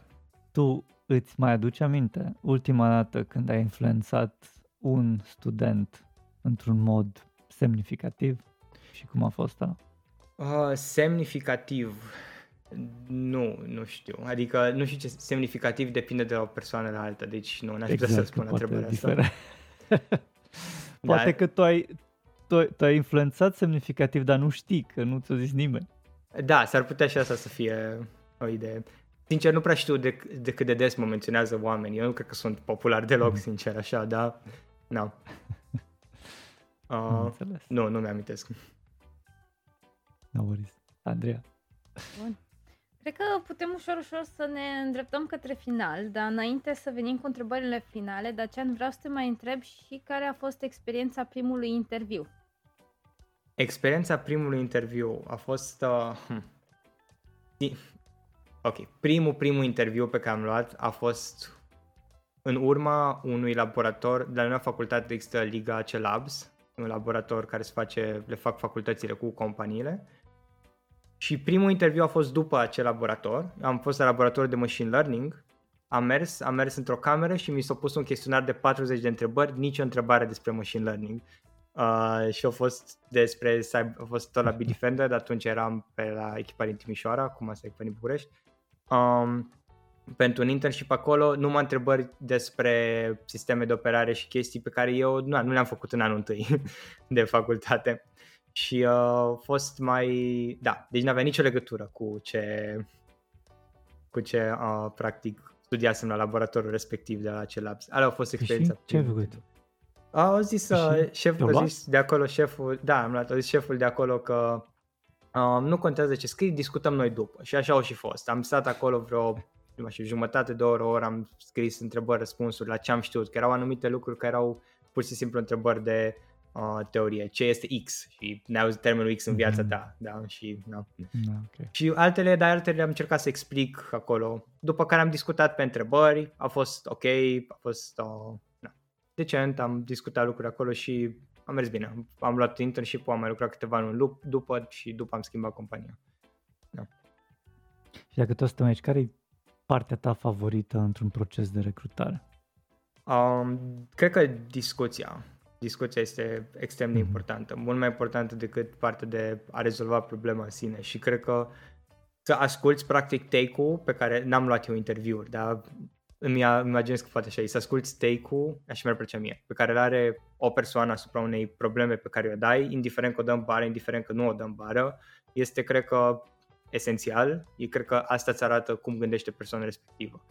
tu îți mai aduci aminte ultima dată când ai influențat un student într-un mod semnificativ și cum a fost ăla? Uh, semnificativ. Nu, nu știu. Adică nu știu ce semnificativ depinde de la o persoană la alta, deci nu, n-aș putea să că răspund la poate întrebarea asta. difere. [LAUGHS] poate că tu ai, tu, tu ai influențat semnificativ, dar nu știi, că nu ți-a zis nimeni. Da, s-ar putea și asta să fie o idee. Sincer, nu prea știu de, de cât de des mă menționează oamenii. Eu nu cred că sunt popular deloc, Mhm. sincer, așa, dar... Nu. [LAUGHS] Am Uh, înțeles. nu, nu mi-amintesc. No worries. Andreea. Bun. Cred că putem ușor, ușor să ne îndreptăm către final, dar înainte să venim cu întrebările finale, Dacian, vreau să te mai întreb și care a fost experiența primului interviu. Experiența primului interviu a fost... Uh, hm. I- Ok, primul, primul interviu pe care am luat a fost în urma unui laborator, de la noi la facultate există Liga C Labs, un laborator care se face, le fac facultățile cu companiile. Și primul interviu a fost după acel laborator. Am fost la laborator de machine learning. Am mers, am mers într-o cameră și mi s-a pus un chestionar de 40 de întrebări, nicio întrebare despre machine learning. Uh, și a fost despre, cyber- a fost tot la Bitdefender, dar atunci eram pe la echipa din Timișoara, acum asta e echipa din București. Um, pentru un internship acolo, numai întrebări despre sisteme de operare și chestii pe care eu nu, nu le-am făcut în anul întâi [LAUGHS] de facultate. Și uh, a fost mai... Da, deci n-avea nicio legătură cu ce, cu ce uh, practic studiasem la laboratorul respectiv de la acel labs. Alea a fost Și experiența. ce ai primului. făcut? Au zis, Și uh, șeful, te-au a luat? zis de acolo șeful, da, am luat, a zis șeful de acolo că um, nu contează ce scrii, discutăm noi după. Și așa au și fost. Am stat acolo vreo nu mai știu, jumătate de oră, o oră am scris întrebări, răspunsuri la ce am știut, că erau anumite lucruri care erau pur și simplu întrebări de uh, teorie. Ce este X? Și ne-au zis termenul X în viața Mhm. ta. Da, și, da. Da, ok. Și altele, dar altele am încercat să explic acolo. După care am discutat pe întrebări, a fost ok, a fost uh, na, decent, am discutat lucruri acolo și am mers bine. Am, am luat internship am mai lucrat câteva luni lup- după și după am schimbat compania. Și dacă tot stăm aici, care e partea ta favorită într-un proces de recrutare? Um, cred că discuția. Discuția este extrem de Mhm. importantă, mult mai importantă decât partea de a rezolva problema în sine și cred că să asculți practic take-ul pe care n-am luat eu interviuri, dar îmi ia- imaginez că poate așa e, să asculți take-ul, așa mi-ar plăcea mie, pe care îl are o persoană asupra unei probleme pe care o dai, indiferent că o dăm bară, indiferent că nu o dăm bară, este cred că esențial, e cred că asta îți arată cum gândește persoana respectivă.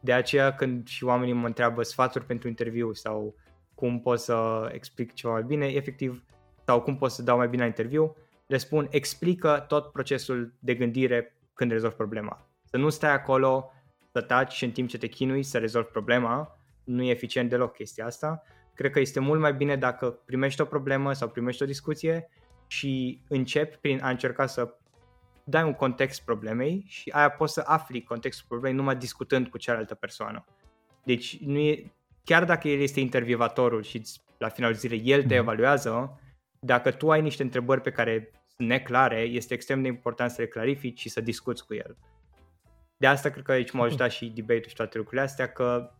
De aceea când și oamenii mă întreabă sfaturi pentru interviu sau cum pot să explic ceva mai bine, efectiv, sau cum pot să dau mai bine la interviu, le spun explică tot procesul de gândire când rezolvi problema. Să nu stai acolo, să taci și în timp ce te chinui să rezolvi problema, nu e eficient deloc chestia asta. Cred că este mult mai bine dacă primești o problemă sau primești o discuție și începi prin a încerca să dai un context problemei și aia poți să afli contextul problemei numai discutând cu cealaltă persoană. Deci nu e, chiar dacă el este intervievatorul și îți- la finalul zilei el te Mhm. evaluează, dacă tu ai niște întrebări pe care sunt neclare, este extrem de important să le clarifici și să discuți cu el. De asta cred că aici m-a ajutat și debate-ul și toate lucrurile astea, că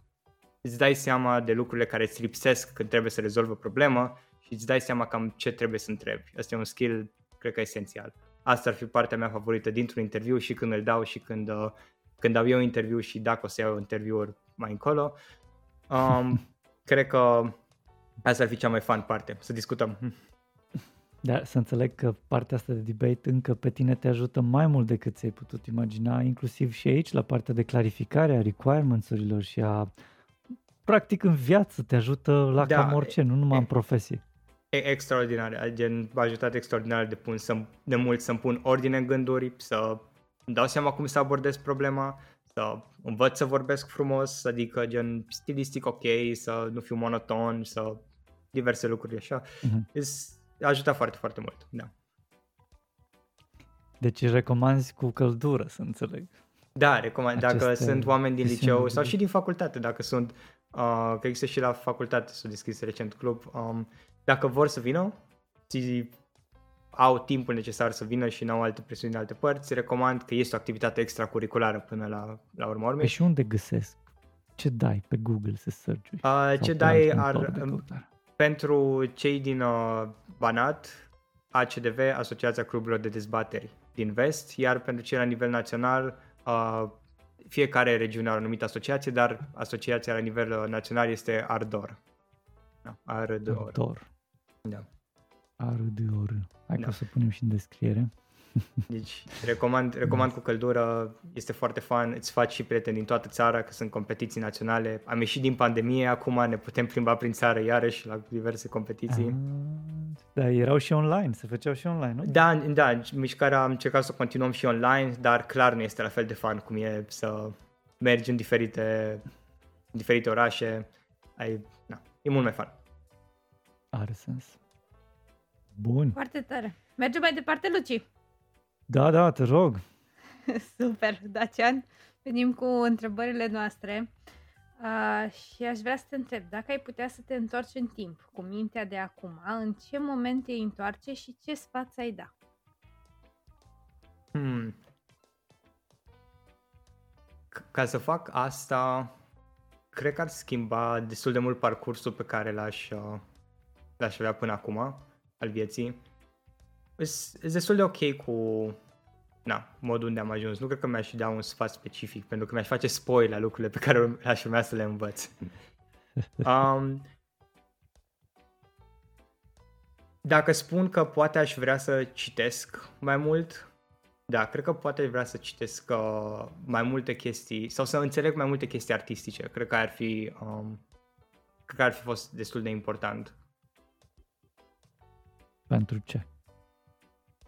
îți dai seama de lucrurile care îți lipsesc când trebuie să rezolvă o problemă și îți dai seama cam ce trebuie să întrebi. Asta e un skill, cred că esențial. Asta ar fi partea mea favorită dintr-un interviu și când îl dau și când, uh, când dau eu interviu și dacă o să iau interviuri mai încolo. Um, cred că asta ar fi cea mai fun parte, să discutăm. Da, să înțeleg că partea asta de debate încă pe tine te ajută mai mult decât ți-ai putut imagina, inclusiv și aici, la partea de clarificare a requirements-urilor și a practic în viață te ajută la da, cam orice, nu numai e, în profesie. E extraordinar, gen m-a ajutat extraordinar de, pun, să, de mult să-mi pun ordine în gânduri, să îmi dau seama cum să abordez problema, să învăț să vorbesc frumos, adică gen stilistic ok, să nu fiu monoton, să diverse lucruri așa. Uh-huh. ajută foarte, foarte mult, da. Deci recomanzi cu căldură, să înțeleg. Da, recomand. Aceste dacă sunt oameni din liceu sau și din facultate, dacă sunt, uh, că există și la facultate, s-a deschis recent club, um, dacă vor să vină, și au timpul necesar să vină și nu au alte presiuni de alte părți, recomand că este o activitate extracurriculară până la, la urmă urmei. Pe și unde găsesc? Ce dai pe Google să search uh, Ce dai ar, pentru cei din uh, Banat, ACDV, Asociația Cluburilor de Dezbateri din Vest, iar pentru cei la nivel național, uh, fiecare regiune are o anumită asociație, dar asociația la nivel uh, național este Ardor. Da, Ardor. Ardor. Da. Ardor. Hai da. să punem și în descriere. [LAUGHS] Deci recomand, recomand cu căldură, este foarte fan, îți faci și prieteni din toată țara, că sunt competiții naționale. Am ieșit din pandemie, acum ne putem plimba prin țară iarăși la diverse competiții. Ah, da, erau și online, se făceau și online, nu? Da, da, mișcarea am încercat să continuăm și online, dar clar nu este la fel de fan cum e să mergi în diferite, în diferite orașe. Ai, na, e mult mai fan. Are sens. Bun. Foarte tare. Mergem mai departe, Luci. Da, da, te rog. [LAUGHS] Super, Dacian. Venim cu întrebările noastre. Uh, și aș vrea să te întreb, dacă ai putea să te întorci în timp cu mintea de acum, în ce moment te întoarce și ce sfat ai da? Hmm. Ca să fac asta, cred că ar schimba destul de mult parcursul pe care l-aș, uh, l-aș avea până acum al vieții sunt destul de ok cu na, modul unde am ajuns. Nu cred că mi-aș da un sfat specific, pentru că mi-aș face spoil la lucrurile pe care aș urmea să le învăț. [LAUGHS] Um, dacă spun că poate aș vrea să citesc mai mult, da, cred că poate aș vrea să citesc uh, mai multe chestii sau să înțeleg mai multe chestii artistice. Cred că ar fi, um, cred că ar fi fost destul de important. Pentru ce?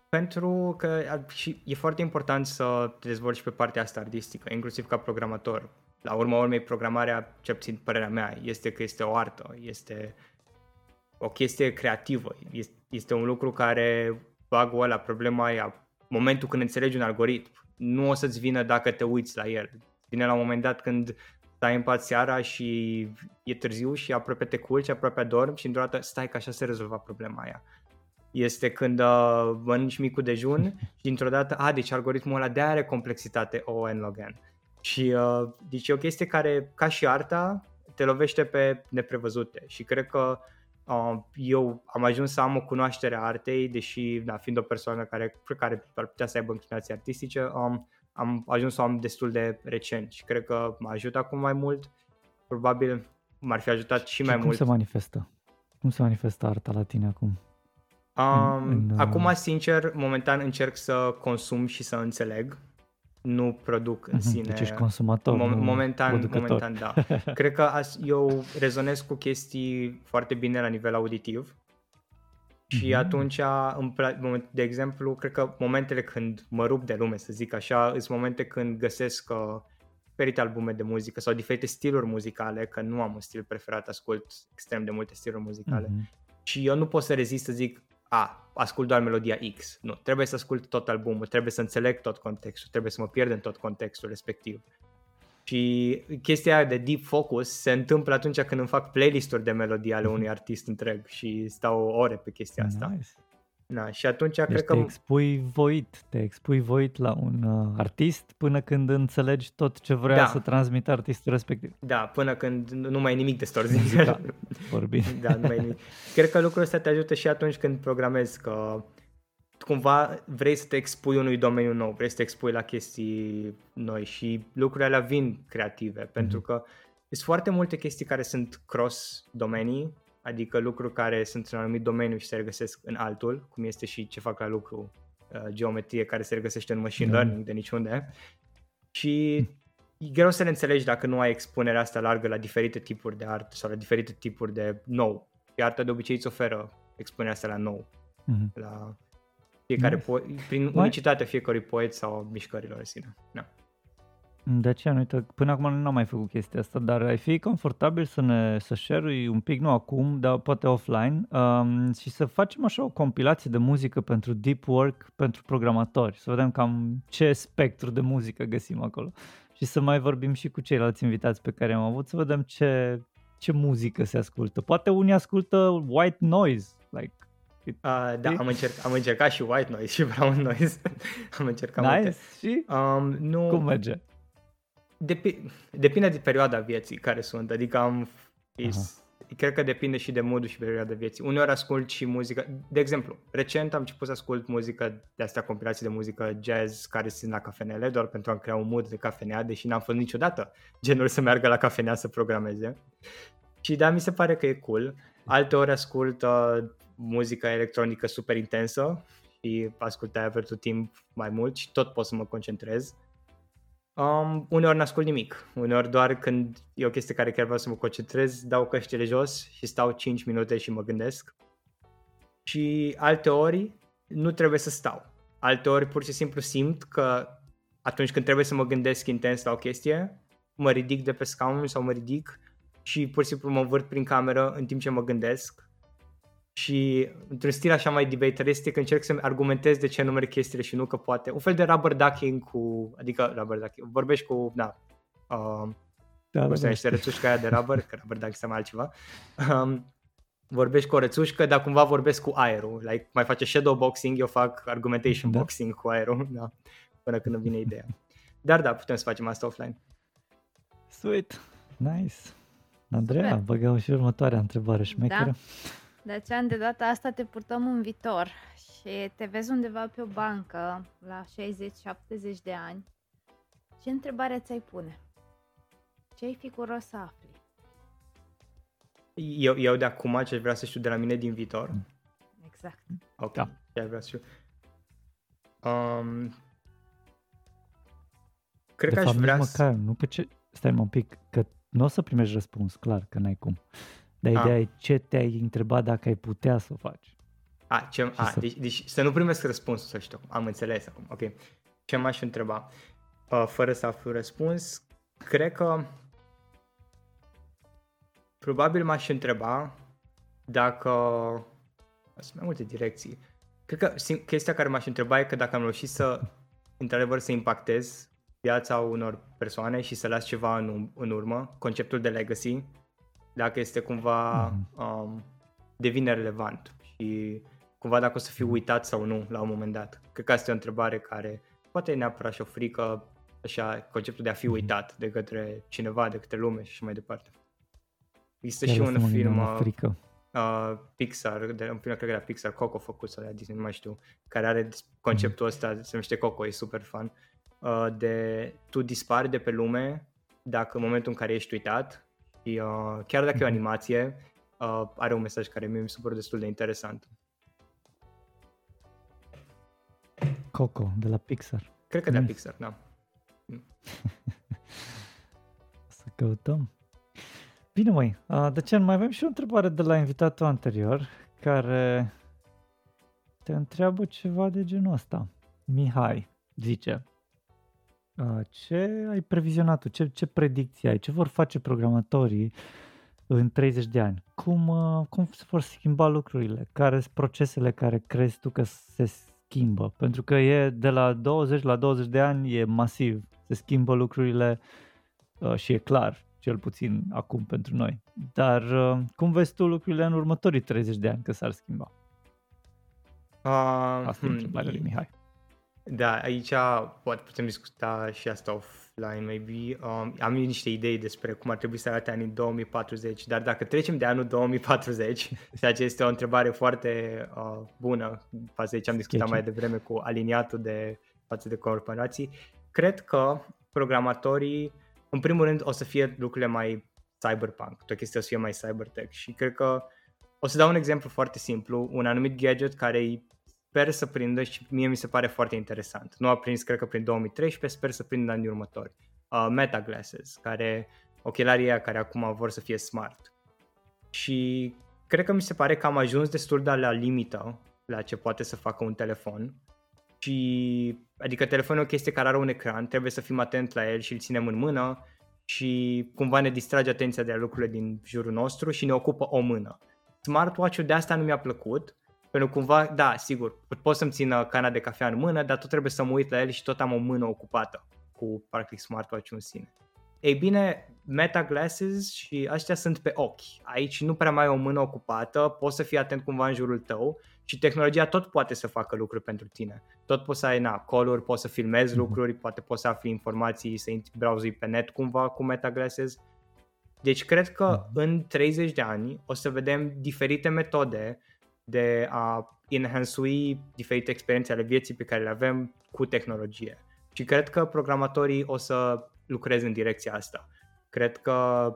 Pentru că și e foarte important să te dezvolți pe partea asta artistică, inclusiv ca programator. La urma urmei, programarea, ce puțin părerea mea, este că este o artă, este o chestie creativă, este, este un lucru care bagă la problema aia, momentul când înțelegi un algoritm, nu o să-ți vină dacă te uiți la el. Vine la un moment dat când stai în pat seara și e târziu și aproape te culci, aproape adormi și într-o dată stai că așa se rezolva problema aia este când uh, mănânci micul dejun și dintr-o dată, a, deci algoritmul ăla de are complexitate O n log n. Și uh, deci e o chestie care, ca și arta, te lovește pe neprevăzute și cred că uh, eu am ajuns să am o cunoaștere a artei, deși, da, fiind o persoană care, care ar putea să aibă înclinații artistice, um, am ajuns să o am destul de recent și cred că mă ajută acum mai mult. Probabil m-ar fi ajutat și, și mai cum mult. Cum se manifestă? Cum se manifestă arta la tine acum? Um, în, în, acum, sincer, momentan încerc să consum și să înțeleg. Nu produc în uh-huh, sine. Deci ești consumator, Mom- momentan, momentan, da. [LAUGHS] Cred că as, eu rezonez cu chestii foarte bine la nivel auditiv. Și uh-huh. atunci, în, de exemplu, cred că momentele când mă rup de lume, să zic așa, sunt momente când găsesc uh, diferite albume de muzică sau diferite stiluri muzicale, că nu am un stil preferat, ascult extrem de multe stiluri muzicale. Uh-huh. Și eu nu pot să rezist să zic, a, ascult doar melodia X. Nu, trebuie să ascult tot albumul, trebuie să înțeleg tot contextul, trebuie să mă pierd în tot contextul respectiv. Și chestia de deep focus se întâmplă atunci când îmi fac playlist-uri de melodii ale unui artist întreg și stau ore pe chestia asta. Nice. Na, și atunci Deci cred te că expui voit, te expui voit la un uh, artist până când înțelegi tot ce vrea Da. să transmită artistul respectiv. da, până când nu mai e nimic distorsiv. Muzical vorbind. [LAUGHS] da, nu mai e nimic. Cred că lucrul ăsta te ajută și atunci când programezi, că cumva vrei să te expui unui domeniu nou, vrei să te expui la chestii noi și lucrurile alea vin creative, pentru că sunt foarte multe chestii care sunt cross-domenii, adică lucruri care sunt în un anumit domeniu și se regăsesc în altul, cum este și ce fac la lucru uh, geometrie care se regăsește în machine Da. learning de niciunde. Și e greu să le înțelegi dacă nu ai expunerea asta largă la diferite tipuri de artă sau la diferite tipuri de nou. Și arta de obicei îți oferă expunerea asta la nou, Mhm. la fiecare Nice. po- prin Mai- unicitatea fiecărui poet sau a mișcărilor în sine. Da. De aceea, nu uite, până acum nu am mai făcut chestia asta, dar ai fi confortabil să ne să share un pic, nu acum, dar poate offline, um, și să facem așa o compilație de muzică pentru deep work, pentru programatori, să vedem cam ce spectru de muzică găsim acolo. Și să mai vorbim și cu ceilalți invitați pe care am avut, să vedem ce, ce muzică se ascultă. Poate unii ascultă white noise, like Uh, da, Știi? am, încerc, am încercat și white noise și brown noise. [LAUGHS] am încercat nice multe. și Um, nu, cum merge? Depi- depinde de perioada vieții care sunt, adică am, is, cred că depinde și de modul și perioada vieții. Uneori ascult și muzică, de exemplu, recent am început să ascult muzică de astea compilații de muzică jazz care sunt la cafenele, doar pentru a crea un mood de cafenea, deși n-am fost niciodată genul să meargă la cafenea să programeze. Și da, mi se pare că e cool. Alte ori ascult uh, muzică electronică super intensă și ascult aia pentru timp mai mult și tot pot să mă concentrez. Um, uneori n-ascult nimic, uneori doar când e o chestie care chiar vreau să mă concentrez, dau căștile jos și stau 5 minute și mă gândesc. Și alte ori nu trebuie să stau. Alte ori pur și simplu simt că atunci când trebuie să mă gândesc intens la o chestie, mă ridic de pe scaun sau mă ridic și pur și simplu mă învârt prin cameră în timp ce mă gândesc și într-un stil așa mai debateristic încerc să-mi argumentez de ce numere chestiile și nu că poate. Un fel de rubber ducking cu, adică rubber ducking, vorbești cu, da, uh, Da, cum se numește rățușca aia de rubber, că rubber ducking este mai altceva. Um, vorbești cu o rățușcă, dar cumva vorbesc cu aerul. Like, mai face shadow boxing, eu fac argumentation Da. boxing cu aerul, da, până când îmi vine ideea. Dar da, putem să facem asta offline. Sweet, nice. Andreea, Super. băgăm și următoarea întrebare șmecheră. Da. De aceea, de data asta, te purtăm în viitor și te vezi undeva pe o bancă la 60-70 de ani. Ce întrebare ți-ai pune? Ce ai fi curios să afli? Eu, eu de acum ce aș vrea să știu de la mine din viitor. Exact. Ok, Da. ce aș vrea să știu. Um, cred de că aș fapt, vrea nici să... măcar, nu că ce... Stai mă un pic, că nu o să primești răspuns, clar că n-ai cum. Dar Ah. ideea e ce te-ai întrebat dacă ai putea să o faci. A, ce, a să- deci, deci să nu primesc răspunsul, să știu. Am înțeles acum. Ok. Ce m-aș întreba? Uh, fără să aflu răspuns, cred că probabil m-aș întreba dacă sunt mai multe direcții. Cred că sing- chestia care m-aș întreba e că dacă am reușit să într-adevăr să impactez viața unor persoane și să las ceva în, în urmă, conceptul de legacy, dacă este cumva um, devine relevant și cumva dacă o să fiu uitat sau nu la un moment dat. Cred că asta e o întrebare care poate e neapărat și o frică, așa, conceptul de a fi uitat de către cineva, de către lume și așa mai departe. Există Chiar și asta un mă gândeam film la uh, frică. uh, Pixar, de, un film cred că era Pixar, Coco făcut sau de la Disney, nu mai știu, care are des- conceptul ăsta, se numește Coco, e super fun, uh, de tu dispari de pe lume dacă în momentul în care ești uitat și uh, chiar dacă e o animație, uh, are un mesaj care mie mi se pare destul de interesant. Coco, de la Pixar. Cred că de la Nice. Pixar, da. [LAUGHS] Să căutăm. Bine, măi, uh, Dăcean, mai avem și o întrebare de la invitatul anterior, care te întreabă ceva de genul ăsta. Mihai zice, uh, ce ai previzionat tu, ce, ce predicții ai, ce vor face programatorii în 30 de ani? Cum, uh, cum se vor schimba lucrurile? Care sunt procesele care crezi tu că se schimbă? Pentru că e de la 20 la 20 de ani, e masiv, se schimbă lucrurile uh, și e clar, cel puțin acum pentru noi. Dar uh, cum vezi tu lucrurile în următorii 30 de ani că s-ar schimba? Uh, Asta e întrebarea lui Mihai. Da, aici poate putem discuta și asta offline, maybe. Um, am niște idei despre cum ar trebui să arate anii 2040, dar dacă trecem de anul 2040, [LAUGHS] ceea ce este o întrebare foarte uh, bună, față de ce am discutat Sketchy. mai devreme cu aliniatul de față de corporații, cred că programatorii, în primul rând, o să fie lucrurile mai cyberpunk, tot chestia o să fie mai cybertech și cred că o să dau un exemplu foarte simplu, un anumit gadget care îi sper să prindă și mie mi se pare foarte interesant. Nu a prins, cred că prin 2013, sper să prindă în anii următori. Uh, Meta Glasses, care, ochelarii aia care acum vor să fie smart. Și cred că mi se pare că am ajuns destul de la limită la ce poate să facă un telefon. Și, adică telefonul e o chestie care are un ecran, trebuie să fim atent la el și îl ținem în mână și cumva ne distrage atenția de la lucrurile din jurul nostru și ne ocupă o mână. Smartwatch-ul de asta nu mi-a plăcut, pentru că cumva, da, sigur, pot să-mi țină cana de cafea în mână, dar tot trebuie să mă uit la el și tot am o mână ocupată cu, practic, smartwatch-ul în sine. Ei bine, Meta Glasses și astea sunt pe ochi. Aici nu prea mai ai o mână ocupată, poți să fii atent cumva în jurul tău și tehnologia tot poate să facă lucruri pentru tine. Tot poți să ai, na, call poți să filmezi Mhm. lucruri, poate poți să afli informații, să intri browsui pe net cumva cu Meta Glasses. Deci cred că Mhm. în 30 de ani o să vedem diferite metode de a enhancui diferite experiențe ale vieții pe care le avem cu tehnologie. Și cred că programatorii o să lucreze în direcția asta. Cred că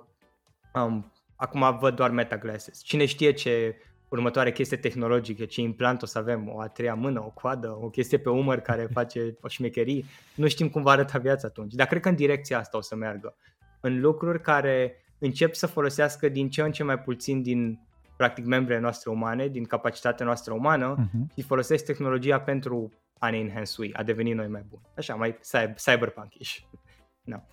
um, acum văd doar Meta Glasses. Cine știe ce următoare chestie tehnologică, ce implant o să avem, o a treia mână, o coadă, o chestie pe umăr care [LAUGHS] face o șmecherie, nu știm cum va arăta viața atunci. Dar cred că în direcția asta o să meargă. În lucruri care încep să folosească din ce în ce mai puțin din practic membrele noastre umane, din capacitatea noastră umană Mhm. și folosesc tehnologia pentru a ne enhancui, a deveni noi mai buni. Așa, mai cyber, cyberpunk-ish. [LAUGHS] Da.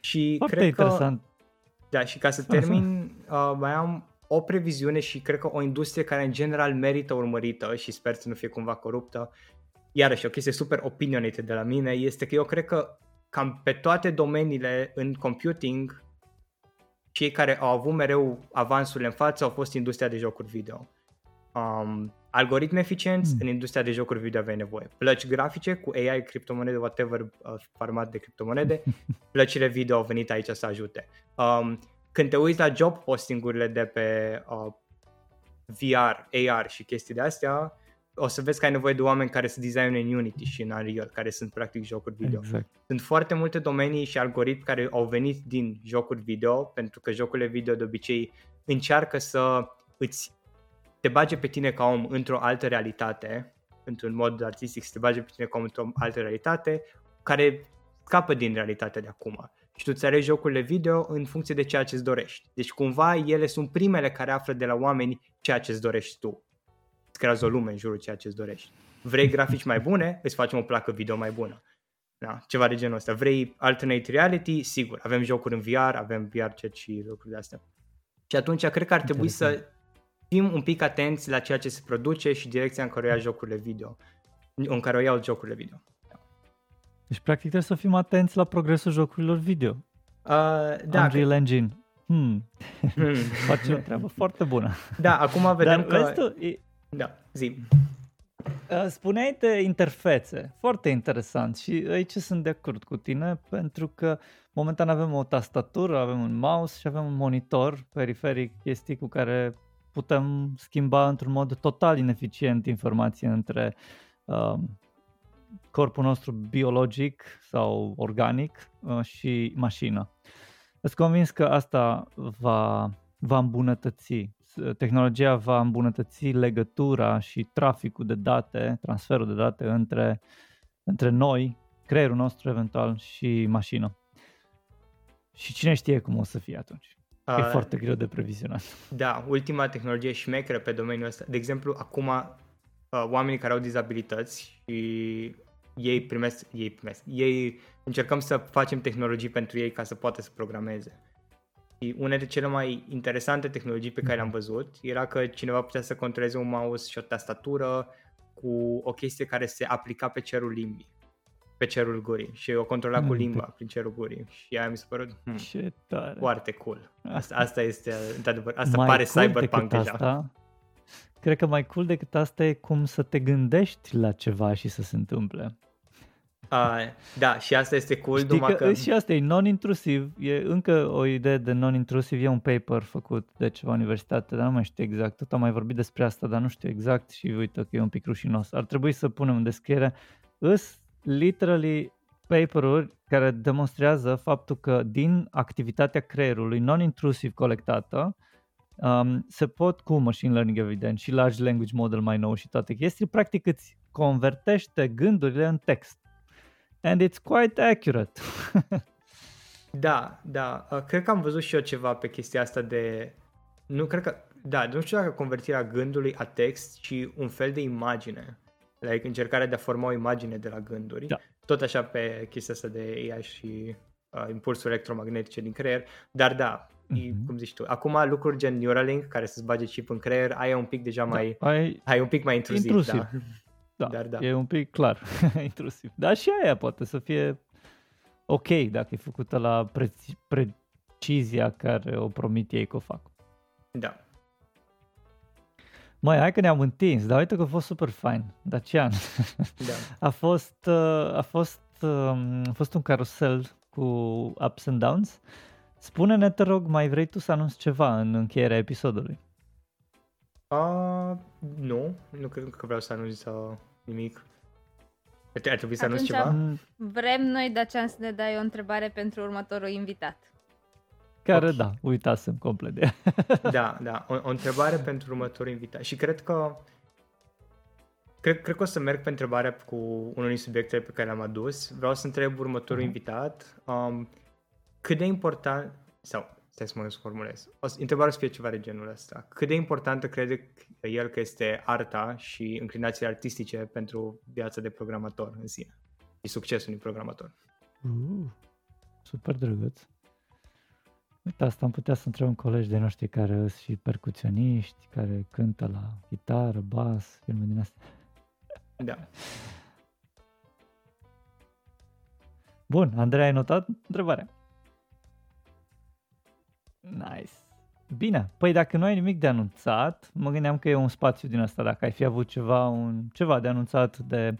Și Foarte cred interesant. Că, da, și ca să Așa. termin, uh, mai am o previziune și cred că o industrie care în general merită urmărită și sper să nu fie cumva coruptă. Iarăși, o chestie super opinionated de la mine este că eu cred că cam pe toate domeniile în computing cei care au avut mereu avansurile în față au fost industria de jocuri video. Um, algoritmi eficienți, Mm. în industria de jocuri video aveai nevoie. Plăci grafice cu AI, criptomonede, whatever, uh, format de criptomonede, [LAUGHS] plăcile video au venit aici să ajute. Um, când te uiți la job postingurile de pe uh, VR, AR și chestii de astea, o să vezi că ai nevoie de oameni care să designe în Unity și în Unreal, care sunt practic jocuri video. Exact. Sunt foarte multe domenii și algoritmi care au venit din jocuri video, pentru că jocurile video de obicei încearcă să îți te bage pe tine ca om într-o altă realitate, într-un mod artistic, să te bage pe tine ca om într-o altă realitate, care scapă din realitatea de acum. Și tu îți alegi jocurile video în funcție de ceea ce îți dorești. Deci cumva ele sunt primele care află de la oameni ceea ce îți dorești tu. Îți creează o lume în jurul ceea ce îți dorești. Vrei grafici mai bune? Îți facem o placă video mai bună. Da, ceva de genul ăsta. Vrei alternate reality? Sigur, avem jocuri în VR, avem VR chat și lucruri de astea. Și atunci cred că ar trebui Interesant. să fim un pic atenți la ceea ce se produce și direcția în care o ia jocurile video. În care o iau jocurile video. Deci, practic, trebuie să fim atenți la progresul jocurilor video. Uh, da, Unreal Engine. Hmm, Hmm. [LAUGHS] face o treabă foarte bună. da, acum vedem Dar că... vezi tu, e, Da, zi. Uh, Spuneai de interfețe, foarte interesant și aici sunt de acord cu tine pentru că momentan avem o tastatură, avem un mouse și avem un monitor periferic, chestii cu care putem schimba într-un mod total ineficient informație între uh, corpul nostru biologic sau organic uh, și mașină. Sunt convins că asta va, va îmbunătăți. S- Tehnologia va îmbunătăți legătura și traficul de date, transferul de date între, între noi, creierul nostru eventual și mașină. Și cine știe cum o să fie atunci. E Uh, foarte greu de previzionat. Da, ultima tehnologie șmecheră pe domeniul ăsta. De exemplu, acum uh, oamenii care au dizabilități și ei primesc, ei primesc, ei încercăm să facem tehnologii pentru ei ca să poată să programeze. Și una dintre cele mai interesante tehnologii pe care le-am văzut era că cineva putea să controleze un mouse și o tastatură cu o chestie care se aplica pe cerul limbii, pe cerul gurii și o controla cu Mm, limba pe- prin cerul gurii și aia mi s-a părut hmm, Ce tare. foarte cool. Asta, asta este, într-adevăr, asta mai pare cool cyberpunk decât deja. Asta, cred că mai cool decât asta e cum să te gândești la ceva și să se întâmple. Uh, da, și asta este cool, Știi numai că, că... și asta e non-intrusiv, e încă o idee de non-intrusiv, e un paper făcut de ceva universitate, dar nu mai știu exact, tot am mai vorbit despre asta, dar nu știu exact și uite că e un pic rușinos. Ar trebui să punem în descriere, îs literally paper-uri care demonstrează faptul că din activitatea creierului non-intrusiv colectată, um, se pot cu machine learning evident și large language model mai nou și toate chestii, practic îți convertește gândurile în text. And it's quite accurate. [LAUGHS] Da, da. Uh, Cred că am văzut și eu ceva pe chestia asta de... Nu cred că... Da, nu știu dacă convertirea gândului a text, ci un fel de imagine. Like încercarea de a forma o imagine de la gânduri. Da. Tot așa pe chestia asta de AI și uh, impulsuri electromagnetice din creier. Dar da, e, Mhm. cum zici tu. Acum lucruri gen Neuralink, care să-ți bage chip în creier, aia e un pic deja mai... Ai, Ai un pic mai intruziv, Intrusiv. da. Da, Dar da. e un pic clar, [LAUGHS] intrusiv. Dar și aia poate să fie ok dacă e făcută la preci- precizia care o promit ei că o fac. Da. Mai hai că ne-am întins, dar uite că a fost super fain. Dacian. [LAUGHS] Da. A fost, uh, a fost, um, a fost un carusel cu ups and downs. Spune-ne, te rog, mai vrei tu să anunți ceva în încheierea episodului? Uh, nu, nu cred că vreau să anunț sau nimic. Ar ar trebui să anunț Atunci ceva? am- Mm, Vrem noi, Dacian, să ne dai o întrebare pentru următorul invitat. Care, Ok. da, uitasem complet de ea. [LAUGHS] Da, da, o, o întrebare pentru următorul invitat. Și cred că cred, cred că o să merg pe întrebarea cu unul din subiectele pe care le-am adus. Vreau să întreb următorul Mhm. invitat um, cât de important sau stai să mă formulez. O să, întrebarea o să fie ceva de genul ăsta. Cât de importantă crede el că este arta și înclinațiile artistice pentru viața de programator în sine și succesul unui programator? Uh, super drăguț. Uite, asta am putea să întrebăm colegi de noștri care sunt și percuționiști, care cântă la gitară, bas, filme din astea. Da. Bun, Andrei, ai notat întrebarea? Nice. Bine, păi dacă nu ai nimic de anunțat, mă gândeam că e un spațiu din asta, dacă ai fi avut ceva, un, ceva de anunțat de,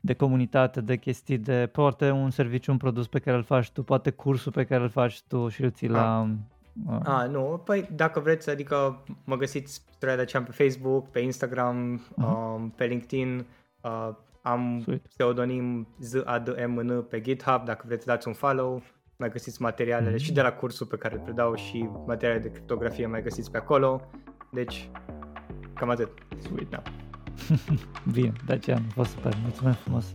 de comunitate, de chestii, de poate un serviciu, un produs pe care îl faci tu, poate cursul pe care îl faci tu și îl ții la... Uh, A, nu, păi dacă vreți, adică mă găsiți Storia Dacian pe Facebook, pe Instagram, um, pe LinkedIn, uh, am Sweet. pseudonim ZADMN pe GitHub, dacă vreți să dați un follow, mai găsiți materialele Mhm. și de la cursul pe care îl predau și materiale de criptografie mai găsiți pe acolo, deci cam atât. Sweet. Da. [LAUGHS] Bine, Dacian, a fost super, mulțumim frumos.